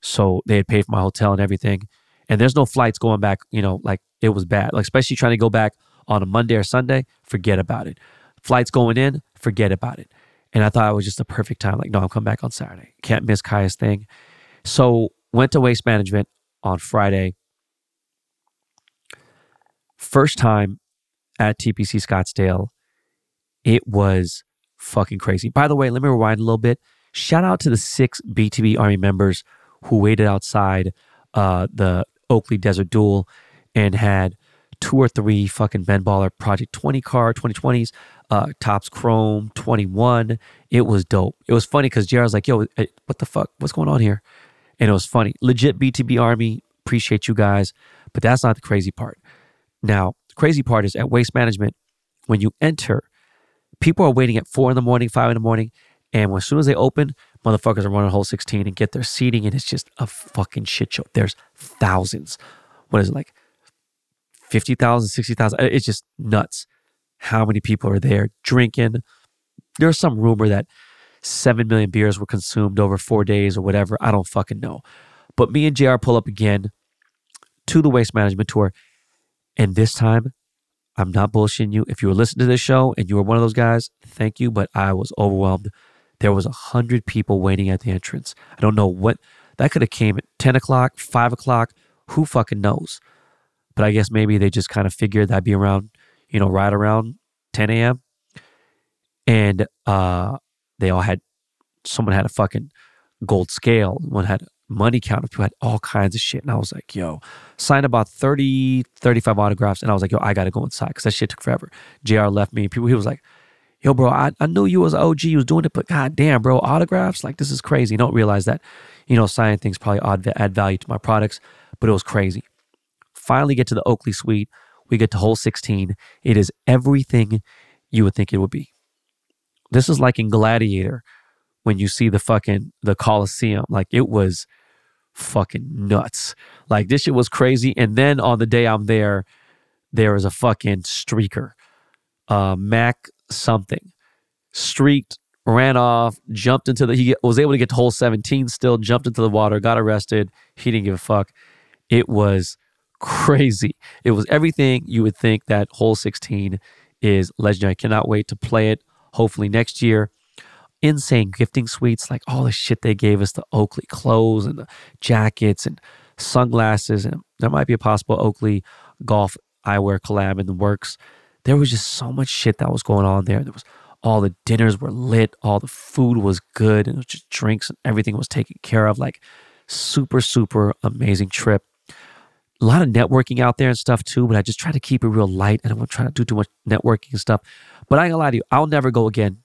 So they had paid for my hotel and everything. And there's no flights going back, you know, like it was bad. Like, especially trying to go back on a Monday or Sunday, forget about it. Flights going in, forget about it. And I thought it was just a perfect time. Like, no, I'm coming back on Saturday. Can't miss Kaya's thing. So went to waste management on Friday. First time at TPC Scottsdale. It was fucking crazy. By the way, let me rewind a little bit. Shout out to the six BTB Army members who waited outside uh, the Oakley Desert Duel and had two or three fucking Ben Baller Project 20 car, 2020s, uh, Topps Chrome 21. It was dope. It was funny because JR was like, yo, what the fuck? What's going on here? And it was funny. Legit BTB Army. Appreciate you guys. But that's not the crazy part. Now, the crazy part is at Waste Management, when you enter, people are waiting at four in the morning, five in the morning. And as soon as they open, motherfuckers are running hole 16 and get their seating. And it's just a fucking shit show. There's thousands. What is it like? 50,000, 60,000. It's just nuts how many people are there drinking. There's some rumor that 7 million beers were consumed over four days or whatever. I don't fucking know. But me and JR pull up again to the waste management tour. And this time, I'm not bullshitting you. If you were listening to this show and you were one of those guys, thank you. But I was overwhelmed. There was a hundred people waiting at the entrance. I don't know what that could have came at 10 o'clock, 5 o'clock. Who fucking knows? But I guess maybe they just kind of figured that'd be around, you know, right around 10 a.m. And uh, they all had, someone had a fucking gold scale. One had money counter. People had all kinds of shit. And I was like, yo, signed about 30, 35 autographs. And I was like, yo, I got to go inside because that shit took forever. JR left me. People, he was like, yo, bro, I, I knew you was OG. You was doing it, but god damn, bro, autographs? Like, this is crazy. You don't realize that, you know, signing things probably add, add value to my products, but it was crazy finally get to the Oakley Suite. We get to hole 16. It is everything you would think it would be. This is like in Gladiator when you see the fucking the Coliseum. Like it was fucking nuts. Like this shit was crazy. And then on the day I'm there, there was a fucking streaker, uh, Mac something, streaked, ran off, jumped into the. He was able to get to hole 17. Still jumped into the water, got arrested. He didn't give a fuck. It was crazy. It was everything you would think that hole 16 is legendary. I cannot wait to play it. Hopefully next year. Insane gifting suites, like all the shit they gave us, the Oakley clothes and the jackets and sunglasses, and there might be a possible Oakley golf eyewear collab in the works. There was just so much shit that was going on there. There was all the dinners were lit, all the food was good, and it was just drinks and everything was taken care of. Like super, super amazing trip a lot of networking out there and stuff too, but I just try to keep it real light. And I don't to try to do too much networking and stuff. But I ain't gonna lie to you, I'll never go again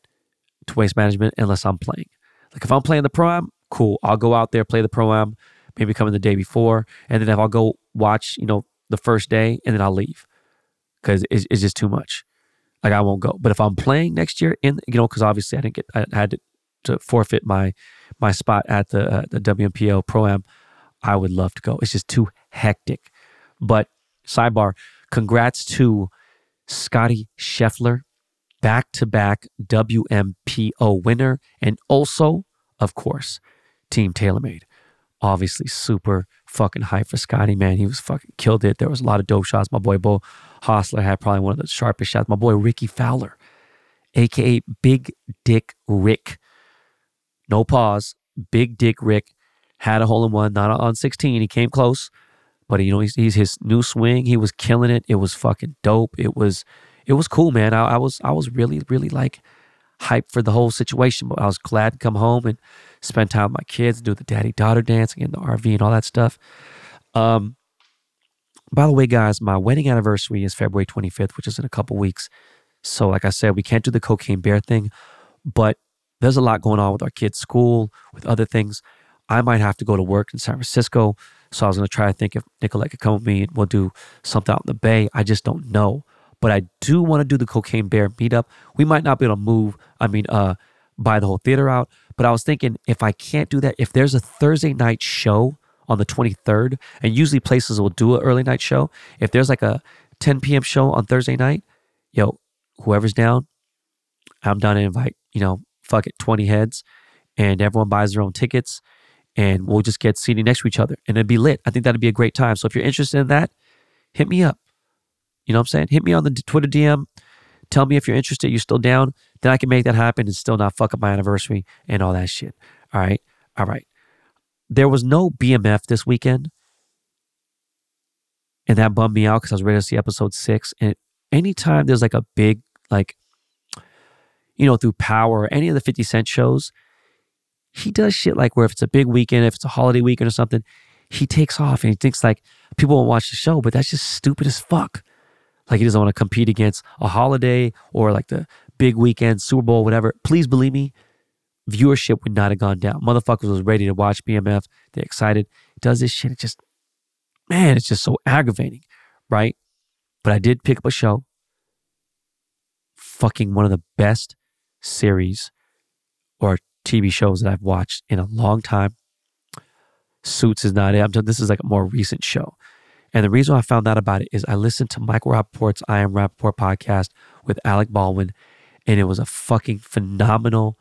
to waste management unless I'm playing. Like if I'm playing the pro am, cool. I'll go out there, play the pro am, maybe come in the day before. And then if I'll go watch, you know, the first day and then I'll leave because it's, it's just too much. Like I won't go. But if I'm playing next year in, you know, because obviously I didn't get, I had to, to forfeit my my spot at the uh, the WMPO pro am I would love to go. It's just too hectic. But sidebar, congrats to Scotty Scheffler, back to back WMPO winner. And also, of course, Team TaylorMade. Obviously, super fucking hype for Scotty, man. He was fucking killed it. There was a lot of dope shots. My boy Beau Hossler had probably one of the sharpest shots. My boy Rickie Fowler, aka Big Dick Rick. No pause. Big Dick Rick had a hole in one, not on 16. He came close, but you know, he's, he's his new swing. He was killing it. It was fucking dope. It was, it was cool, man. I, I was, I was really, really like hyped for the whole situation. But I was glad to come home and spend time with my kids, do the daddy daughter dancing in the RV and all that stuff. Um, by the way, guys, my wedding anniversary is February 25th, which is in a couple weeks. So, like I said, we can't do the cocaine bear thing, but there's a lot going on with our kids' school, with other things. I might have to go to work in San Francisco. So I was going to try to think if Nicolette could come with me and we'll do something out in the Bay. I just don't know. But I do want to do the Cocaine Bear meetup. We might not be able to move, I mean, uh, buy the whole theater out. But I was thinking if I can't do that, if there's a Thursday night show on the 23rd, and usually places will do an early night show. If there's like a 10 p.m. show on Thursday night, yo, whoever's down, I'm down to invite, you know, fuck it, 20 heads, and everyone buys their own tickets, and we'll just get seating next to each other, and it'd be lit. I think that'd be a great time. So if you're interested in that, hit me up. You know what I'm saying? Hit me on the Twitter DM. Tell me if you're interested, you're still down. Then I can make that happen and still not fuck up my anniversary and all that shit. All right. All right. There was no BMF this weekend. And that bummed me out because I was ready to see episode six. And anytime there's like a big, like, you know, through Power or any of the 50 Cent shows, he does shit like where if it's a big weekend, if it's a holiday weekend or something, he takes off and he thinks like people won't watch the show, but that's just stupid as fuck. Like he doesn't want to compete against a holiday or like the big weekend, Super Bowl, whatever. Please believe me, viewership would not have gone down. Motherfuckers was ready to watch BMF. They're excited. He does this shit. It just, man, it's just so aggravating, right? But I did pick up a show. Fucking one of the best series or TV shows that I've watched in a long time. Suits is not it. I'm this is like a more recent show. And the reason I found out about it is I listened to Michael Rapaport's I Am Rapaport podcast with Alec Baldwin, and it was a fucking phenomenal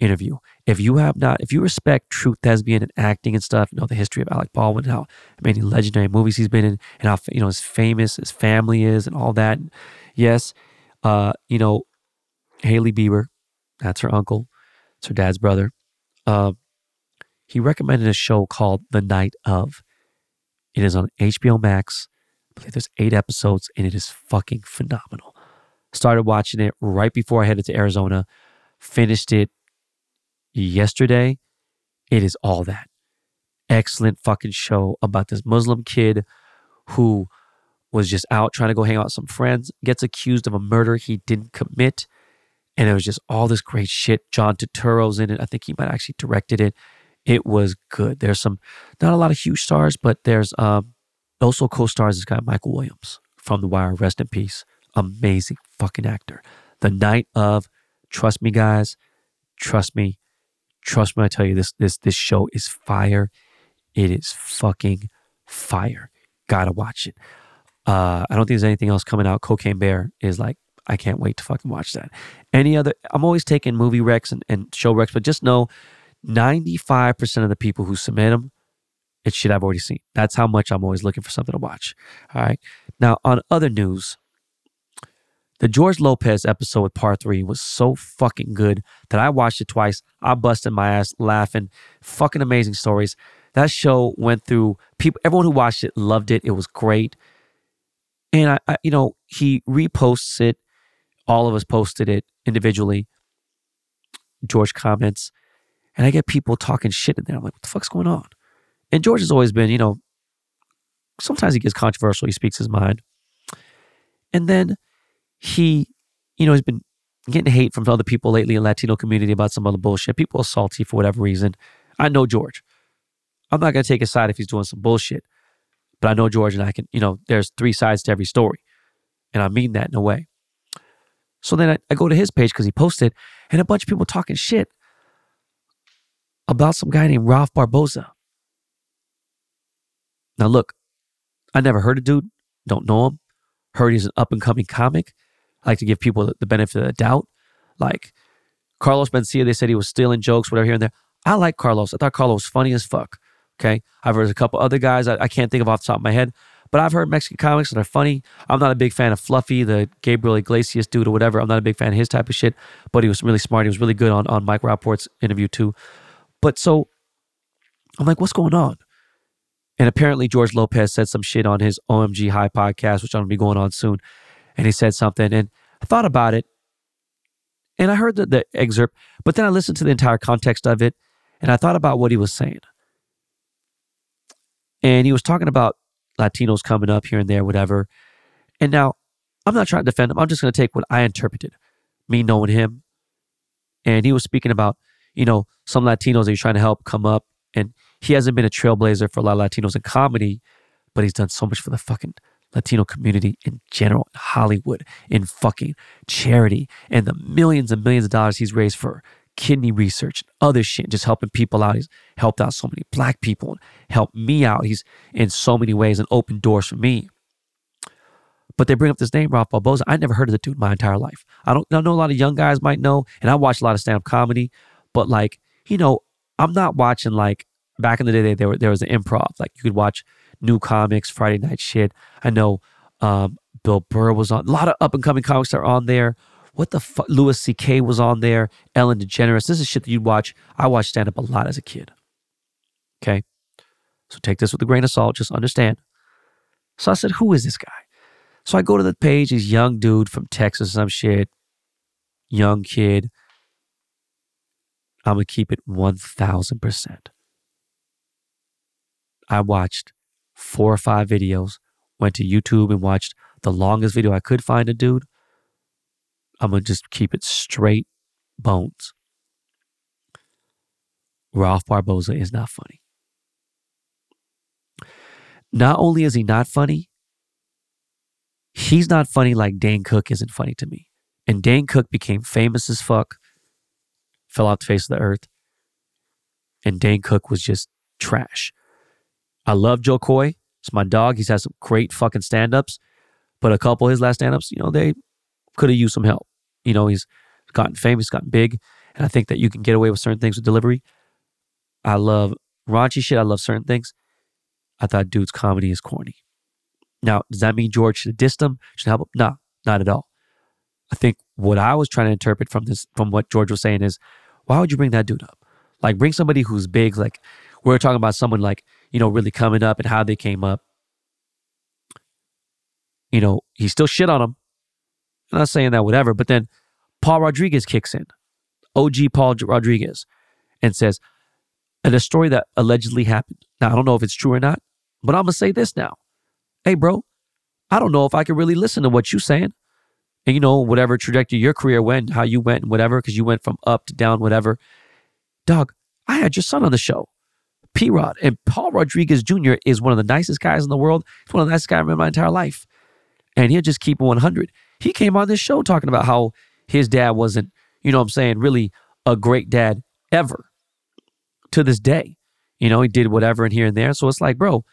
interview. If you have not, if you respect true thespian and acting and stuff, you know the history of Alec Baldwin, how many legendary movies he's been in, and how you know as famous his family is, and all that. And yes, uh, you know Hailey Bieber, that's her uncle, it's her dad's brother. Uh, he recommended a show called The Night of. It is on HBO Max. I believe there's eight episodes, and it is fucking phenomenal. Started watching it right before I headed to Arizona. Finished it yesterday. It is all that. Excellent fucking show about this Muslim kid who was just out trying to go hang out with some friends, gets accused of a murder he didn't commit. And it was just all this great shit. John Turturro's in it. I think he might actually directed it. It was good. There's some, not a lot of huge stars, but there's um, also co-stars this guy Michael Williams from The Wire. Rest in peace. Amazing fucking actor. The night of, trust me, guys, trust me, trust me. I tell you this, this, this show is fire. It is fucking fire. Gotta watch it. Uh, I don't think there's anything else coming out. Cocaine Bear is like, I can't wait to fucking watch that. Any other, I'm always taking movie recs and, and show recs, but just know 95% of the people who submit them, it's shit I've already seen. That's how much I'm always looking for something to watch. All right. Now, on other news, the George Lopez episode with part three was so fucking good that I watched it twice. I busted my ass laughing. Fucking amazing stories. That show went through people, everyone who watched it loved it. It was great. And I, I you know, he reposts it. All of us posted it individually. George comments. And I get people talking shit in there. I'm like, what the fuck's going on? And George has always been, you know, sometimes he gets controversial. He speaks his mind. And then he, you know, he's been getting hate from other people lately in Latino community about some other bullshit. People are salty for whatever reason. I know George. I'm not going to take his side if he's doing some bullshit. But I know George and I can, you know, there's three sides to every story. And I mean that in a way. So then I, I go to his page because he posted, and a bunch of people talking shit about some guy named Ralph Barbosa. Now, look, I never heard of dude, don't know him. Heard he's an up and coming comic. I like to give people the benefit of the doubt. Like Carlos Mencia, they said he was stealing jokes, whatever here and there. I like Carlos. I thought Carlos was funny as fuck. Okay. I've heard a couple other guys I, I can't think of off the top of my head, but I've heard Mexican comics that are funny. I'm not a big fan of Fluffy, the Gabriel Iglesias dude or whatever. I'm not a big fan of his type of shit, but he was really smart. He was really good on, on Mike Rapaport's interview too. But so I'm like, what's going on? And apparently George Lopez said some shit on his OMG High podcast, which I'm gonna be going on soon. And he said something, and I thought about it, and I heard the, the excerpt, but then I listened to the entire context of it, and I thought about what he was saying. And he was talking about Latinos coming up here and there, whatever. And now I'm not trying to defend him. I'm just going to take what I interpreted, me knowing him. And he was speaking about, you know, some Latinos that he's trying to help come up. And he hasn't been a trailblazer for a lot of Latinos in comedy, but he's done so much for the fucking Latino community in general, in Hollywood, in fucking charity, and the millions and millions of dollars he's raised for kidney research and other shit, just helping people out. He's helped out so many black people and helped me out. He's in so many ways and opened doors for me. But they bring up this name, Ralph Barbosa. I never heard of the dude my entire life. I don't I know a lot of young guys might know, and I watch a lot of stand-up comedy, but like, you know, I'm not watching like back in the day there, there was an improv. Like you could watch new comics, Friday night shit. I know um, Bill Burr was on. A lot of up and coming comics are on there. What the fuck? Louis C.K. was on there. Ellen DeGeneres. This is shit that you'd watch. I watched stand up a lot as a kid. Okay. So take this with a grain of salt. Just understand. So I said, who is this guy? So I go to the page. He's young dude from Texas, some shit. Young kid. I'm going to keep it 1000%. I watched four or five videos, went to YouTube and watched the longest video I could find a dude. I'm going to just keep it straight bones. Ralph Barbosa is not funny. Not only is he not funny, he's not funny like Dane Cook isn't funny to me. And Dane Cook became famous as fuck, fell off the face of the earth. And Dane Cook was just trash. I love Jo Koy. It's my dog. He's had some great fucking stand ups, but a couple of his last stand ups, you know, they could have used some help. You know, he's gotten famous, gotten big, and I think that you can get away with certain things with delivery. I love raunchy shit. I love certain things. I thought dude's comedy is corny. Now, does that mean George should diss him? Should help him? No, not at all. I think what I was trying to interpret from this, from what George was saying is, why would you bring that dude up? Like, bring somebody who's big. Like, we're talking about someone like you know, really coming up and how they came up. You know, he still shit on him. I'm not saying that, whatever. But then Paul Rodriguez kicks in, OG Paul Rodriguez, and says, and a story that allegedly happened. Now, I don't know if it's true or not, but I'm going to say this now. Hey, bro, I don't know if I can really listen to what you're saying. And, you know, whatever trajectory your career went, how you went, whatever, because you went from up to down, whatever. Dog, I had your son on the show. P Rod. And Paul Rodriguez Jr. is one of the nicest guys in the world. He's one of the nicest guys I've met in my entire life. And he'll just keep 100. He came on this show talking about how his dad wasn't, you know what I'm saying, really a great dad ever to this day. You know, he did whatever and here and there. So it's like, bro,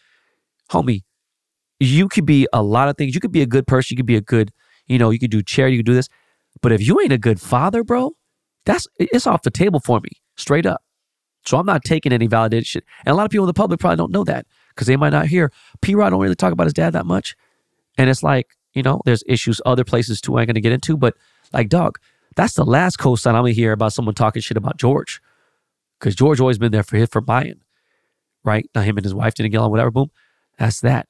homie, you could be a lot of things. You could be a good person. You could be a good, you know, you could do charity, you could do this. But if you ain't a good father, bro, that's it's off the table for me, straight up. So I'm not taking any validated shit. And a lot of people in the public probably don't know that because they might not hear. P Rod don't really talk about his dad that much. And it's like, you know, there's issues other places too I ain't gonna get into. But like, dog, that's the last cosign I'm gonna hear about someone talking shit about George. Because George always been there for his for buying. Right? Now him and his wife didn't get on, whatever, boom. That's that.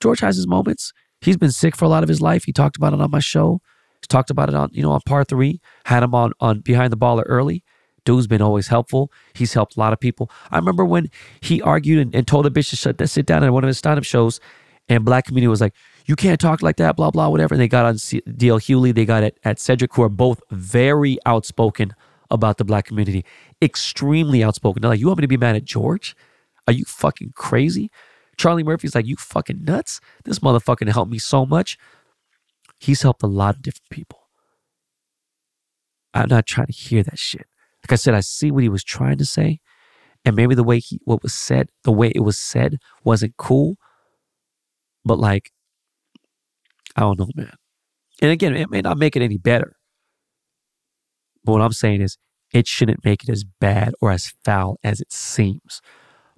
George has his moments. He's been sick for a lot of his life. He talked about it on my show. He's talked about it on, you know, on part three. Had him on on behind the baller early. Dude's been always helpful. He's helped a lot of people. I remember when he argued and, and told a bitch to shut that sit down at one of his stand-up shows, and black community was like, "You can't talk like that," blah blah, whatever. And they got on C- DL Hughley, they got it at Cedric, who are both very outspoken about the black community, extremely outspoken. They're like, "You want me to be mad at George? Are you fucking crazy?" Charlie Murphy's like, "You fucking nuts? This motherfucker helped me so much." He's helped a lot of different people. I'm not trying to hear that shit. Like I said, I see what he was trying to say. And maybe the way he what was said, the way it was said wasn't cool. But like, I don't know, man. And again, it may not make it any better. But what I'm saying is it shouldn't make it as bad or as foul as it seems.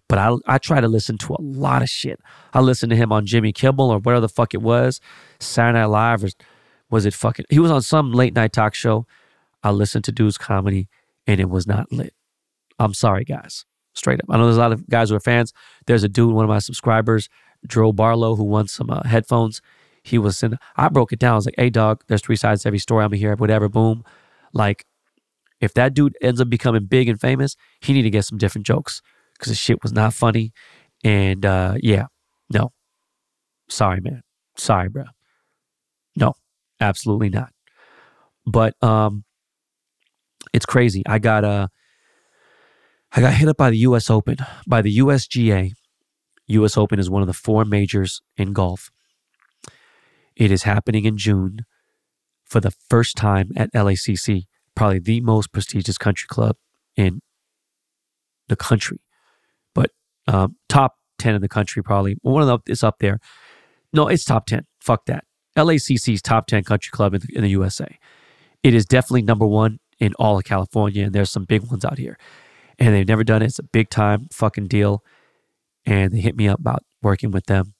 But I, I try to listen to a lot of shit. I listened to him on Jimmy Kimmel or whatever the fuck it was, Saturday Night Live, or was it fucking? He was on some late night talk show. I listened to dude's comedy and it was not lit. I'm sorry, guys. Straight up. I know there's a lot of guys who are fans. There's a dude, one of my subscribers, Drew Barlow, who won some uh, headphones. He was in, I broke it down. I was like, hey, dog, there's three sides to every story. I'm here, whatever, boom. Like, if that dude ends up becoming big and famous, he need to get some different jokes because the shit was not funny. And uh, yeah, no. Sorry, man. Sorry, bro. No, absolutely not. But um, it's crazy. I got uh, I got hit up by the U.S. Open by the USGA. U.S. Open is one of the four majors in golf. It is happening in June for the first time at LACC, probably the most prestigious country club in the country but um, top 10 in the country, probably. One of them is up there. No, it's top 10. Fuck that. LACC's top 10 country club in the, in the USA. It is definitely number one in all of California, and there's some big ones out here. And they've never done it. It's a big time fucking deal. And they hit me up about working with them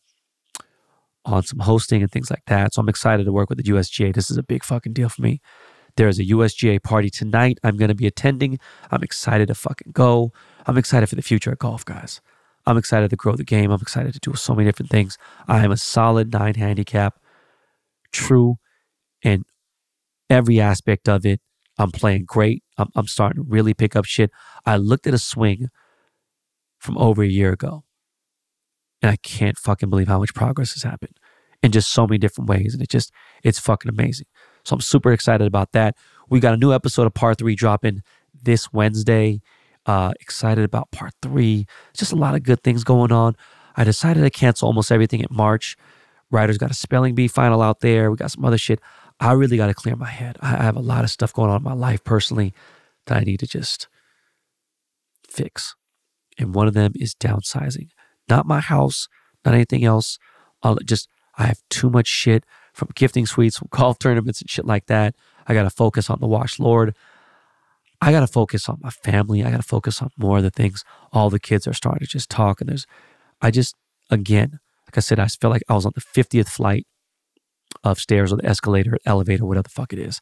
on some hosting and things like that. So I'm excited to work with the USGA. This is a big fucking deal for me. There's a USGA party tonight I'm going to be attending. I'm excited to fucking go. I'm excited for the future of golf, guys. I'm excited to grow the game. I'm excited to do so many different things. I am a solid nine handicap, true in every aspect of it. I'm playing great. I'm, I'm starting to really pick up shit. I looked at a swing from over a year ago, and I can't fucking believe how much progress has happened in just so many different ways. And it just, it's fucking amazing. So I'm super excited about that. We got a new episode of Part 3 dropping this Wednesday. Uh, excited about part three. Just a lot of good things going on. I decided to cancel almost everything in March. Writer's got a spelling bee final out there. We got some other shit. I really got to clear my head. I have a lot of stuff going on in my life personally that I need to just fix. And one of them is downsizing. Not my house, not anything else. I'll just, I have too much shit from gifting suites, from (laughs) golf tournaments and shit like that. I got to focus on the Wash Lord. I got to focus on my family. I got to focus on more of the things. All the kids are starting to just talk. And there's, I just, again, like I said, I feel like I was on the 50th flight of stairs or the escalator, elevator, whatever the fuck it is.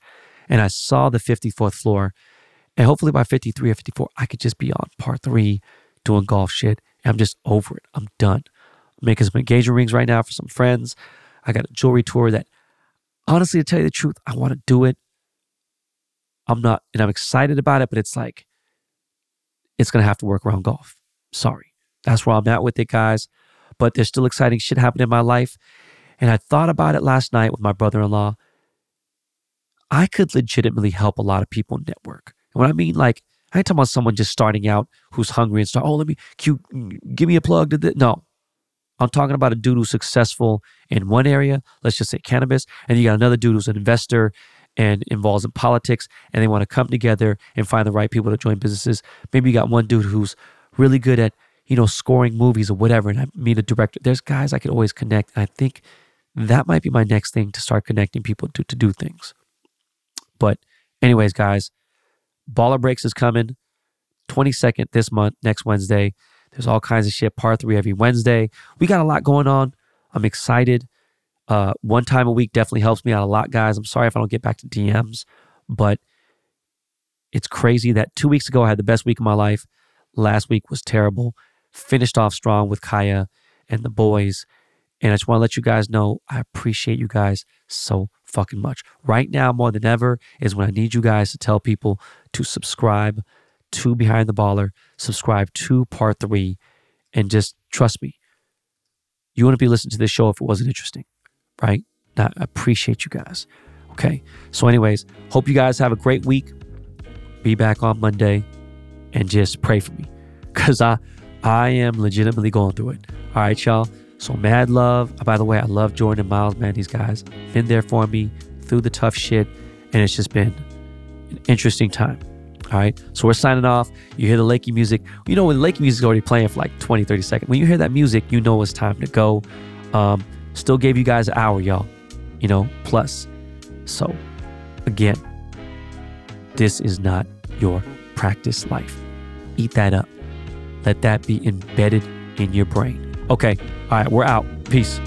And I saw the 54th floor. And hopefully by 53 or 54, I could just be on part three doing golf shit. I'm just over it. I'm done. I'm making some engagement rings right now for some friends. I got a jewelry tour that, honestly, to tell you the truth, I want to do it. I'm not, and I'm excited about it, but it's like, it's going to have to work around golf. Sorry. That's where I'm at with it, guys. But there's still exciting shit happening in my life. And I thought about it last night with my brother in law. I could legitimately help a lot of people network. And what I mean, like, I ain't talking about someone just starting out who's hungry and start, oh, let me, give me a plug to this. No. I'm talking about a dude who's successful in one area, let's just say cannabis, and you got another dude who's an investor and involves in politics and they want to come together and find the right people to join businesses. Maybe you got one dude who's really good at, you know, scoring movies or whatever. And I meet a director. There's guys I could always connect. I think that might be my next thing to start connecting people to, to do things. But, anyways, guys, Baller Breaks is coming 22nd this month, next Wednesday. There's all kinds of shit, part three every Wednesday. We got a lot going on. I'm excited. Uh, one time a week definitely helps me out a lot, guys. I'm sorry if I don't get back to DMs, but it's crazy that two weeks ago I had the best week of my life. Last week was terrible. Finished off strong with Kaya and the boys. And I just want to let you guys know I appreciate you guys so fucking much. Right now, more than ever, is when I need you guys to tell people to subscribe to Behind the Baller, subscribe to Part 3, and just trust me. You wouldn't be listening to this show if it wasn't interesting right? I appreciate you guys. Okay. So, anyways, hope you guys have a great week. Be back on Monday and just pray for me because I, I am legitimately going through it. All right, y'all. So, mad love. By the way, I love Jordan Miles, man. These guys been there for me through the tough shit. And it's just been an interesting time. All right. So we're signing off. You hear the Lakey music. You know, when Lakey music is already playing for like 20, 30 seconds, when you hear that music, you know it's time to go. Um, Still gave you guys an hour, y'all. You know, plus. So, again, this is not your practice life. Eat that up. Let that be embedded in your brain. Okay. All right. We're out. Peace.